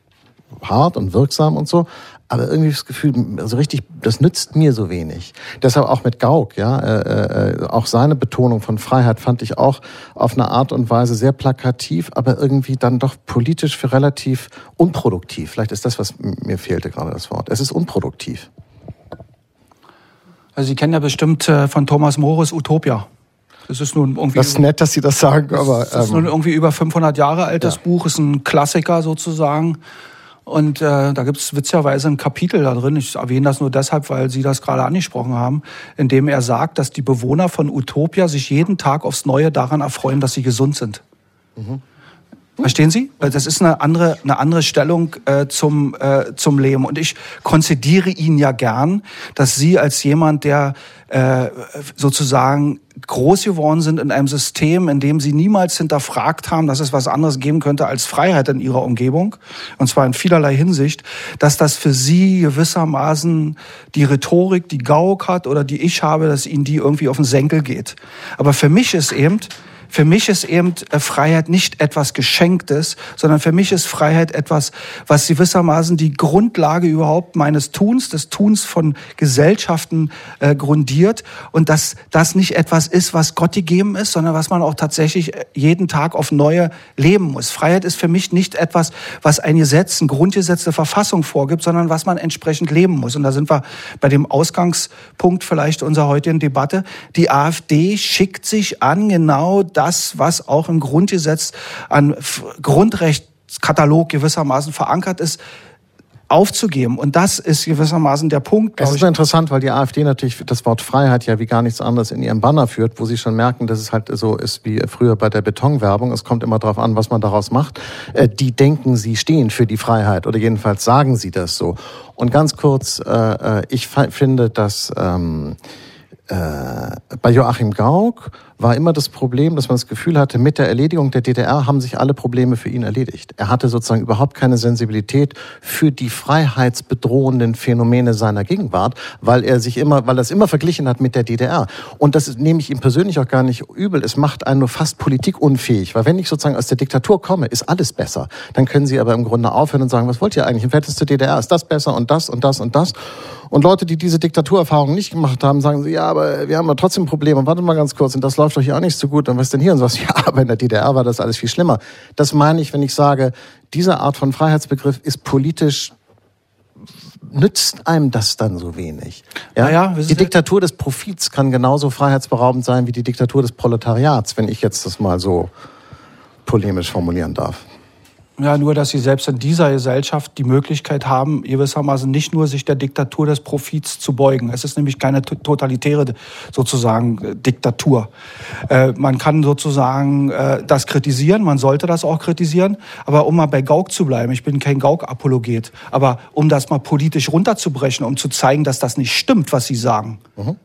hart und wirksam und so, aber irgendwie das Gefühl, also richtig, das nützt mir so wenig. Deshalb auch mit Gauck, ja, äh, äh, auch seine Betonung von Freiheit fand ich auch auf eine Art und Weise sehr plakativ, aber irgendwie dann doch politisch für relativ unproduktiv. Vielleicht ist das, was mir fehlte gerade das Wort. Es ist unproduktiv. Also Sie kennen ja bestimmt äh, von Thomas Morris Utopia. Das ist nun irgendwie. Das ist nett, dass Sie das sagen, aber. Das ist ähm, nun irgendwie über 500 Jahre altes ja. Buch, ist ein Klassiker sozusagen. Und äh, da gibt es witzigerweise ein Kapitel da drin, ich erwähne das nur deshalb, weil Sie das gerade angesprochen haben, in dem er sagt, dass die Bewohner von Utopia sich jeden Tag aufs Neue daran erfreuen, dass sie gesund sind. Mhm. Verstehen Sie? Das ist eine andere, eine andere Stellung äh, zum, äh, zum Leben. Und ich konzidiere Ihnen ja gern, dass Sie als jemand, der äh, sozusagen groß geworden sind in einem System, in dem Sie niemals hinterfragt haben, dass es was anderes geben könnte als Freiheit in Ihrer Umgebung, und zwar in vielerlei Hinsicht, dass das für Sie gewissermaßen die Rhetorik, die Gauk hat oder die ich habe, dass Ihnen die irgendwie auf den Senkel geht. Aber für mich ist eben, für mich ist eben äh, Freiheit nicht etwas Geschenktes, sondern für mich ist Freiheit etwas, was gewissermaßen die Grundlage überhaupt meines Tuns, des Tuns von Gesellschaften äh, grundiert und dass das nicht etwas ist, was Gott gegeben ist, sondern was man auch tatsächlich äh, jeden Tag auf neue leben muss. Freiheit ist für mich nicht etwas, was ein Gesetz, ein Grundgesetz, eine Verfassung vorgibt, sondern was man entsprechend leben muss. Und da sind wir bei dem Ausgangspunkt vielleicht unserer heutigen Debatte. Die AfD schickt sich an, genau das, was auch im Grundgesetz an Grundrechtskatalog gewissermaßen verankert ist, aufzugeben. Und das ist gewissermaßen der Punkt. Es ist interessant, weil die AfD natürlich das Wort Freiheit ja wie gar nichts anderes in ihrem Banner führt, wo sie schon merken, dass es halt so ist wie früher bei der Betonwerbung. Es kommt immer darauf an, was man daraus macht. Äh, die denken, sie stehen für die Freiheit oder jedenfalls sagen sie das so. Und ganz kurz, äh, äh, ich finde, dass ähm, bei Joachim Gauck war immer das Problem, dass man das Gefühl hatte, mit der Erledigung der DDR haben sich alle Probleme für ihn erledigt. Er hatte sozusagen überhaupt keine Sensibilität für die freiheitsbedrohenden Phänomene seiner Gegenwart, weil er sich immer, weil er es immer verglichen hat mit der DDR. Und das nehme ich ihm persönlich auch gar nicht übel. Es macht einen nur fast politikunfähig, weil wenn ich sozusagen aus der Diktatur komme, ist alles besser. Dann können Sie aber im Grunde aufhören und sagen, was wollt ihr eigentlich? Im Verhältnis zur DDR ist das besser und das und das und das. Und Leute, die diese Diktaturerfahrung nicht gemacht haben, sagen sie, ja, aber wir haben ja trotzdem Probleme. Warte mal ganz kurz, und das läuft doch hier auch nicht so gut. Und was denn hier? Und sagst, ja, aber in der DDR war das alles viel schlimmer. Das meine ich, wenn ich sage, diese Art von Freiheitsbegriff ist politisch nützt einem das dann so wenig? Ja? ja die Diktatur des Profits kann genauso freiheitsberaubend sein wie die Diktatur des Proletariats, wenn ich jetzt das mal so polemisch formulieren darf. Ja, nur, dass sie selbst in dieser Gesellschaft die Möglichkeit haben, gewissermaßen nicht nur sich der Diktatur des Profits zu beugen. Es ist nämlich keine totalitäre sozusagen äh, Diktatur. Äh, man kann sozusagen äh, das kritisieren, man sollte das auch kritisieren. Aber um mal bei Gauck zu bleiben, ich bin kein Gauck-Apologet, aber um das mal politisch runterzubrechen, um zu zeigen, dass das nicht stimmt, was sie sagen. Mhm.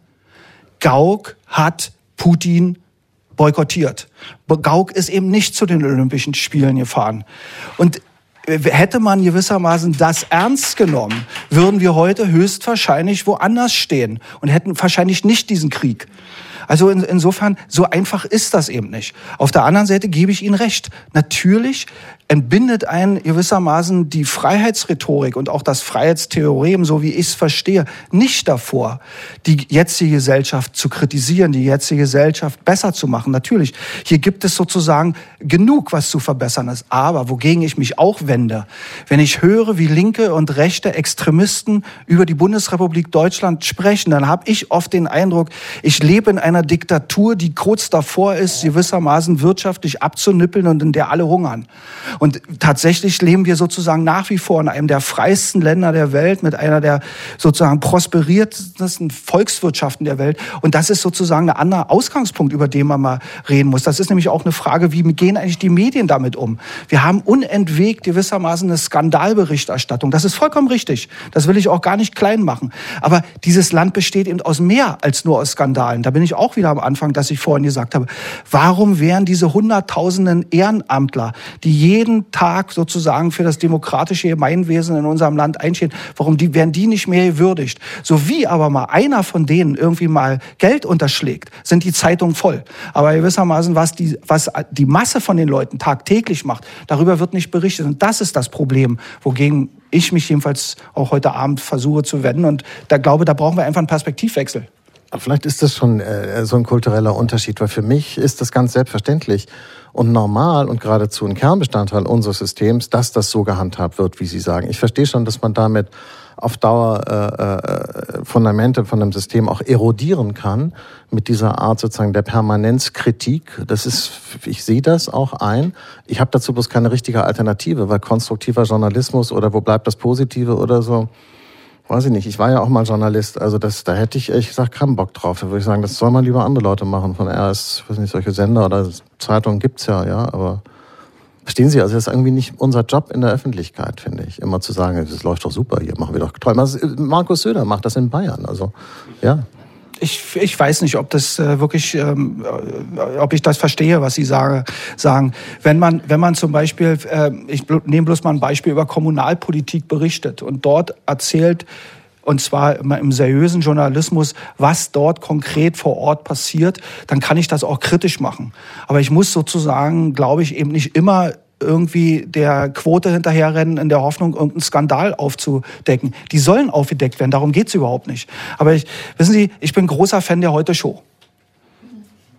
Gauck hat Putin boykottiert. Gauck ist eben nicht zu den Olympischen Spielen gefahren. Und äh, hätte man gewissermaßen das ernst genommen, würden wir heute höchstwahrscheinlich woanders stehen und hätten wahrscheinlich nicht diesen Krieg. Also in, insofern, so einfach ist das eben nicht. Auf der anderen Seite gebe ich Ihnen recht. Natürlich entbindet ein gewissermaßen die Freiheitsrhetorik und auch das Freiheitstheorem, so wie ich es verstehe, nicht davor, die jetzige Gesellschaft zu kritisieren, die jetzige Gesellschaft besser zu machen. Natürlich, hier gibt es sozusagen genug, was zu verbessern ist. Aber wogegen ich mich auch wende, wenn ich höre, wie linke und rechte Extremisten über die Bundesrepublik Deutschland sprechen, dann habe ich oft den Eindruck, ich lebe in einer einer Diktatur, die kurz davor ist, gewissermaßen wirtschaftlich abzunippeln und in der alle hungern. Und tatsächlich leben wir sozusagen nach wie vor in einem der freiesten Länder der Welt, mit einer der sozusagen prosperiertesten Volkswirtschaften der Welt. Und das ist sozusagen ein anderer Ausgangspunkt, über den man mal reden muss. Das ist nämlich auch eine Frage, wie gehen eigentlich die Medien damit um? Wir haben unentwegt gewissermaßen eine Skandalberichterstattung. Das ist vollkommen richtig. Das will ich auch gar nicht klein machen. Aber dieses Land besteht eben aus mehr als nur aus Skandalen. Da bin ich auch wieder am Anfang, dass ich vorhin gesagt habe, warum wären diese hunderttausenden Ehrenamtler, die jeden Tag sozusagen für das demokratische Gemeinwesen in unserem Land einstehen, warum die, werden die nicht mehr gewürdigt? So wie aber mal einer von denen irgendwie mal Geld unterschlägt, sind die Zeitungen voll. Aber gewissermaßen, was die, was die Masse von den Leuten tagtäglich macht, darüber wird nicht berichtet. Und das ist das Problem, wogegen ich mich jedenfalls auch heute Abend versuche zu wenden. Und da glaube, da brauchen wir einfach einen Perspektivwechsel. Vielleicht ist das schon äh, so ein kultureller Unterschied, weil für mich ist das ganz selbstverständlich und normal und geradezu ein Kernbestandteil unseres Systems, dass das so gehandhabt wird, wie Sie sagen. Ich verstehe schon, dass man damit auf Dauer äh, äh, Fundamente von einem System auch erodieren kann mit dieser Art sozusagen der Permanenzkritik. Das ist, ich sehe das auch ein. Ich habe dazu bloß keine richtige Alternative, weil konstruktiver Journalismus oder wo bleibt das Positive oder so, weiß ich nicht. Ich war ja auch mal Journalist, also das, da hätte ich ehrlich gesagt keinen Bock drauf. Da würde ich sagen, das soll man lieber andere Leute machen. Von RS, weiß nicht, solche Sender oder Zeitungen gibt's ja, ja, aber Verstehen Sie, also das ist irgendwie nicht unser Job in der Öffentlichkeit, finde ich. Immer zu sagen, das läuft doch super, hier machen wir doch toll. Markus Söder macht das in Bayern, also ja. Ich, ich weiß nicht, ob das äh, wirklich, ähm, äh, ob ich das verstehe, was Sie sage, sagen. Wenn man, wenn man zum Beispiel, äh, ich nehme bloß mal ein Beispiel über Kommunalpolitik berichtet und dort erzählt, und zwar im seriösen Journalismus, was dort konkret vor Ort passiert, dann kann ich das auch kritisch machen. Aber ich muss sozusagen, glaube ich, eben nicht immer irgendwie der Quote hinterherrennen in der Hoffnung, irgendeinen Skandal aufzudecken. Die sollen aufgedeckt werden, darum geht's überhaupt nicht. Aber ich, wissen Sie, ich bin großer Fan der Heute-Show.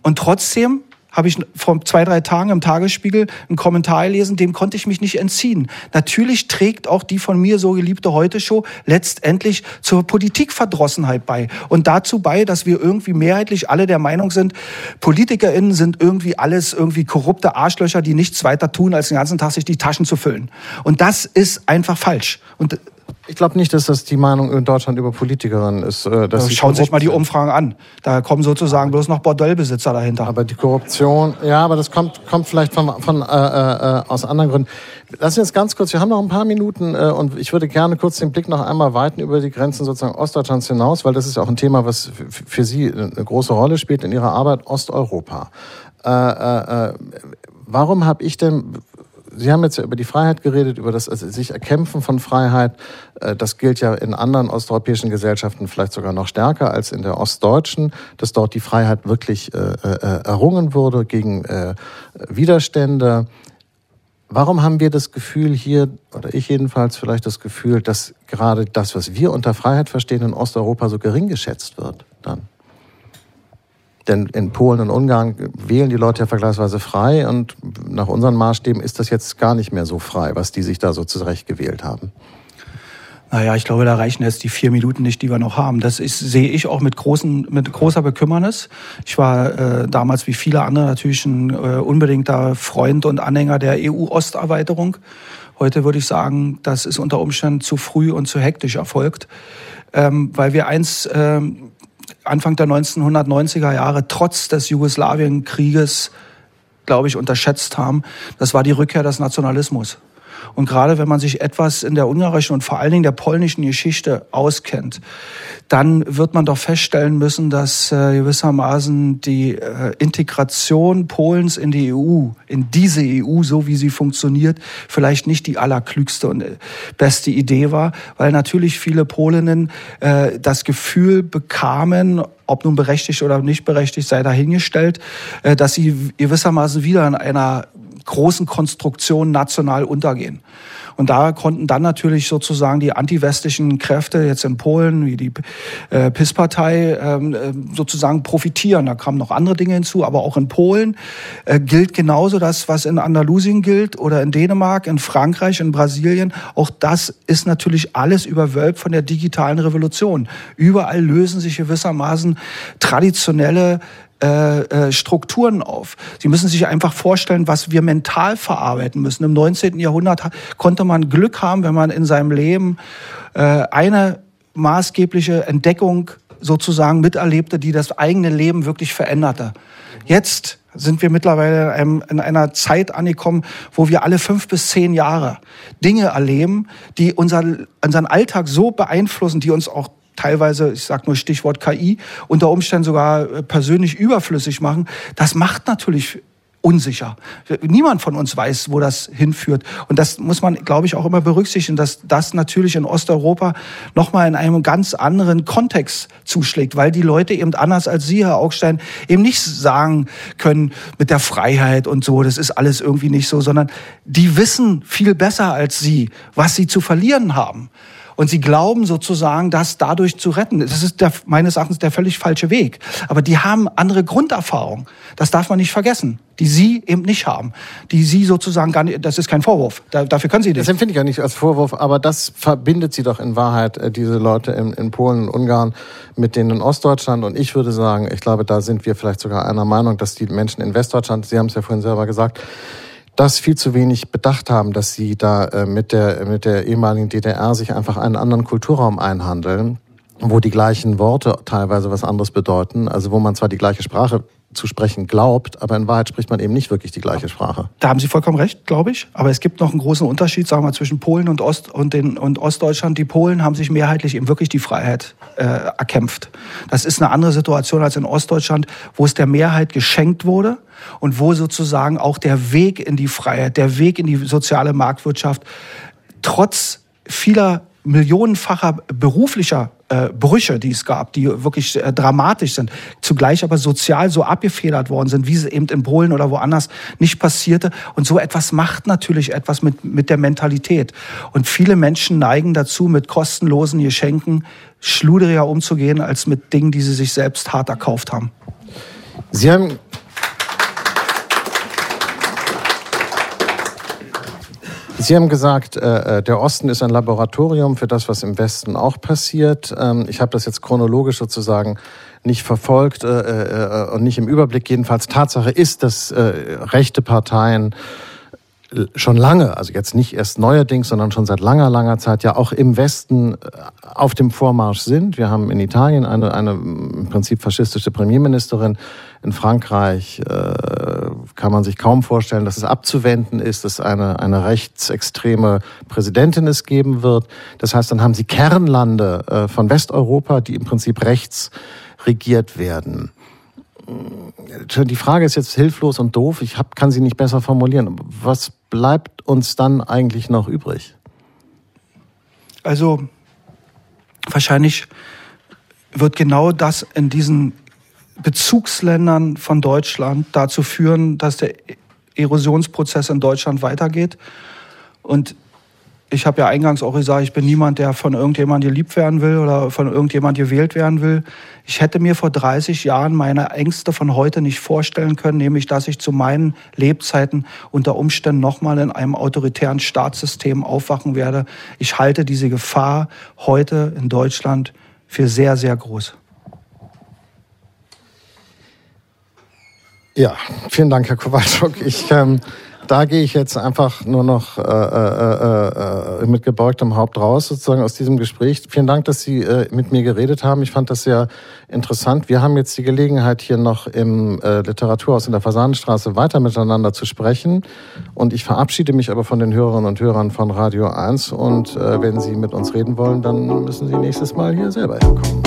Und trotzdem habe ich vor zwei, drei Tagen im Tagesspiegel einen Kommentar gelesen, dem konnte ich mich nicht entziehen. Natürlich trägt auch die von mir so geliebte Heute-Show letztendlich zur Politikverdrossenheit bei und dazu bei, dass wir irgendwie mehrheitlich alle der Meinung sind, PolitikerInnen sind irgendwie alles irgendwie korrupte Arschlöcher, die nichts weiter tun, als den ganzen Tag sich die Taschen zu füllen. Und das ist einfach falsch. Und ich glaube nicht, dass das die Meinung in Deutschland über Politikerinnen ist. Äh, dass also schauen Sie sich mal die Umfragen an. Da kommen sozusagen bloß noch Bordellbesitzer dahinter. Aber die Korruption, ja, aber das kommt, kommt vielleicht von, von, äh, äh, aus anderen Gründen. Lass uns ganz kurz, wir haben noch ein paar Minuten äh, und ich würde gerne kurz den Blick noch einmal weiten über die Grenzen sozusagen Ostdeutschlands hinaus, weil das ist ja auch ein Thema, was für Sie eine große Rolle spielt in Ihrer Arbeit, Osteuropa. Äh, äh, äh warum habe ich denn Sie haben jetzt ja über die Freiheit geredet, über das also sich Erkämpfen von Freiheit. Äh, das gilt ja in anderen osteuropäischen Gesellschaften vielleicht sogar noch stärker als in der ostdeutschen, dass dort die Freiheit wirklich äh, äh, errungen wurde gegen Widerstände. Warum haben wir das Gefühl hier, oder ich jedenfalls vielleicht das Gefühl, dass gerade das, was wir unter Freiheit verstehen, in Osteuropa so gering geschätzt wird dann? Denn in Polen und Ungarn wählen die Leute ja vergleichsweise frei und nach unseren Maßstäben ist das jetzt gar nicht mehr so frei, was die sich da so zurecht gewählt haben. Naja, ich glaube, da reichen jetzt die vier Minuten nicht, die wir noch haben. Das ist, sehe ich auch mit, großen, mit großer Bekümmernis. Ich war äh, damals wie viele andere natürlich ein äh, unbedingter Freund und Anhänger der EU-Osterweiterung. Heute würde ich sagen, das ist unter Umständen zu früh und zu hektisch erfolgt, ähm, weil wir eins ähm, Anfang der 1990er Jahre trotz des Jugoslawienkrieges, glaube ich, unterschätzt haben. Das war die Rückkehr des Nationalismus. Und gerade wenn man sich etwas in der ungarischen und vor allen Dingen der polnischen Geschichte auskennt, dann wird man doch feststellen müssen, dass äh, gewissermaßen die äh, Integration Polens in die EU, in diese EU, so wie sie funktioniert, vielleicht nicht die allerklügste und äh, beste Idee war, weil natürlich viele Polinnen äh, das Gefühl bekamen, ob nun berechtigt oder nicht berechtigt sei dahingestellt, äh, dass sie gewissermaßen wieder in einer großen Konstruktionen national untergehen. Und da konnten dann natürlich sozusagen die antiwestlichen Kräfte jetzt in Polen, wie die äh, PIS-Partei, ähm, äh, sozusagen profitieren. Da kamen noch andere Dinge hinzu, aber auch in Polen äh, gilt genauso das, was in Andalusien gilt oder in Dänemark, in Frankreich, in Brasilien. Auch das ist natürlich alles überwölbt von der digitalen Revolution. Überall lösen sich gewissermaßen traditionelle äh, äh, Strukturen auf. Sie müssen sich einfach vorstellen, was wir mental verarbeiten müssen. Im 19. Jahrhundert konnte man Glück haben, wenn man in seinem Leben äh, eine maßgebliche Entdeckung sozusagen miterlebte, die das eigene Leben wirklich veränderte. Jetzt sind wir mittlerweile in, einer Zeit angekommen, wo wir alle fünf bis zehn Jahre Dinge erleben, die unser, unseren Alltag so beeinflussen, die uns auch teilweise, ich sage nur Stichwort KI, unter Umständen sogar äh, persönlich überflüssig machen. Das macht natürlich unsicher. Niemand von uns weiß, wo das hinführt. Und das muss man, glaube ich, auch immer berücksichtigen, dass das natürlich in Osteuropa nochmal in einem ganz anderen Kontext zuschlägt, weil die Leute eben anders als Sie, Herr Augstein, eben nicht sagen können mit der Freiheit und so, das ist alles irgendwie nicht so, sondern die wissen viel besser als Sie, was sie zu verlieren haben. Und sie glauben sozusagen, das dadurch zu retten. Das ist der, meines Erachtens der völlig falsche Weg. Aber die haben andere Grunderfahrung. Das darf man nicht vergessen. Die sie eben nicht haben. Die sie sozusagen gar nicht, das ist kein Vorwurf. Da, dafür können sie nicht. Das empfinde ich ja nicht als Vorwurf, aber das verbindet sie doch in Wahrheit, äh, diese Leute in, in Polen und Ungarn mit denen in Ostdeutschland. Und ich würde sagen, ich glaube, da sind wir vielleicht sogar einer Meinung, dass die Menschen in Westdeutschland, Sie haben es ja vorhin selber gesagt, das viel zu wenig bedacht haben, dass sie da äh, mit, der, mit der ehemaligen DDR sich einfach einen anderen Kulturraum einhandeln, wo die gleichen Worte teilweise was anderes bedeuten, also wo man zwar die gleiche Sprache zu sprechen glaubt, aber in Wahrheit spricht man eben nicht wirklich die gleiche Sprache. Da haben Sie vollkommen recht, glaube ich. Aber es gibt noch einen großen Unterschied, sagen wir mal, zwischen Polen und, Ost und, den, und Ostdeutschland. Die Polen haben sich mehrheitlich eben wirklich die Freiheit äh, erkämpft. Das ist eine andere Situation als in Ostdeutschland, wo es der Mehrheit geschenkt wurde und wo sozusagen auch der Weg in die Freiheit, der Weg in die soziale Marktwirtschaft trotz vieler millionenfacher beruflicher äh, Brüche, die es gab, die wirklich äh, dramatisch sind, zugleich aber sozial so abgefedert worden sind, wie es eben in Polen oder woanders nicht passierte. Und so etwas macht natürlich etwas mit, mit der Mentalität. Und viele Menschen neigen dazu, mit kostenlosen Geschenken schluderiger umzugehen, als mit Dingen, die sie sich selbst hart erkauft haben. Sie haben Sie haben gesagt, äh, äh, der Osten ist ein Laboratorium für das, was im Westen auch passiert. Ähm, ich habe das jetzt chronologisch sozusagen nicht verfolgt äh, äh, und nicht im Überblick. Jedenfalls Tatsache ist, dass äh, rechte Parteien schon lange, also jetzt nicht erst neuerdings, sondern schon seit langer, langer Zeit ja auch im Westen äh, auf dem Vormarsch sind. Wir haben in Italien eine, eine im Prinzip faschistische Premierministerin. In Frankreich äh, kann man sich kaum vorstellen, dass es abzuwenden ist, dass eine, eine rechtsextreme Präsidentin es geben wird. Das heißt, dann haben sie Kernlande äh, von Westeuropa, die im Prinzip rechts regiert werden die Frage ist jetzt hilflos und doof. Ich hab, kann sie nicht besser formulieren. Was bleibt uns dann eigentlich noch übrig? Also wahrscheinlich wird genau das in diesen Bezugsländern von Deutschland dazu führen, dass der Erosionsprozess in Deutschland weitergeht. Und ich habe ja eingangs auch gesagt, ich bin niemand, der von irgendjemand geliebt werden will oder von irgendjemand gewählt werden will. Ich hätte mir vor 30 Jahren meine Ängste von heute nicht vorstellen können, nämlich dass ich zu meinen Lebzeiten unter Umständen nochmal in einem autoritären Staatssystem aufwachen werde. Ich halte diese Gefahr heute in Deutschland für sehr, sehr groß. Ja, vielen Dank, Herr Kowalczuk. Ich ähm, da gehe ich jetzt einfach nur noch äh, äh, äh, mit gebeugtem Haupt raus, sozusagen aus diesem Gespräch. Vielen Dank, dass Sie äh, mit mir geredet haben. Ich fand das sehr interessant. Wir haben jetzt die Gelegenheit, hier noch im äh, Literaturhaus in der Fasanenstraße weiter miteinander zu sprechen. Und ich verabschiede mich aber von den Hörerinnen und Hörern von Radio 1. Und äh, wenn Sie mit uns reden wollen, dann müssen Sie nächstes Mal hier selber herkommen.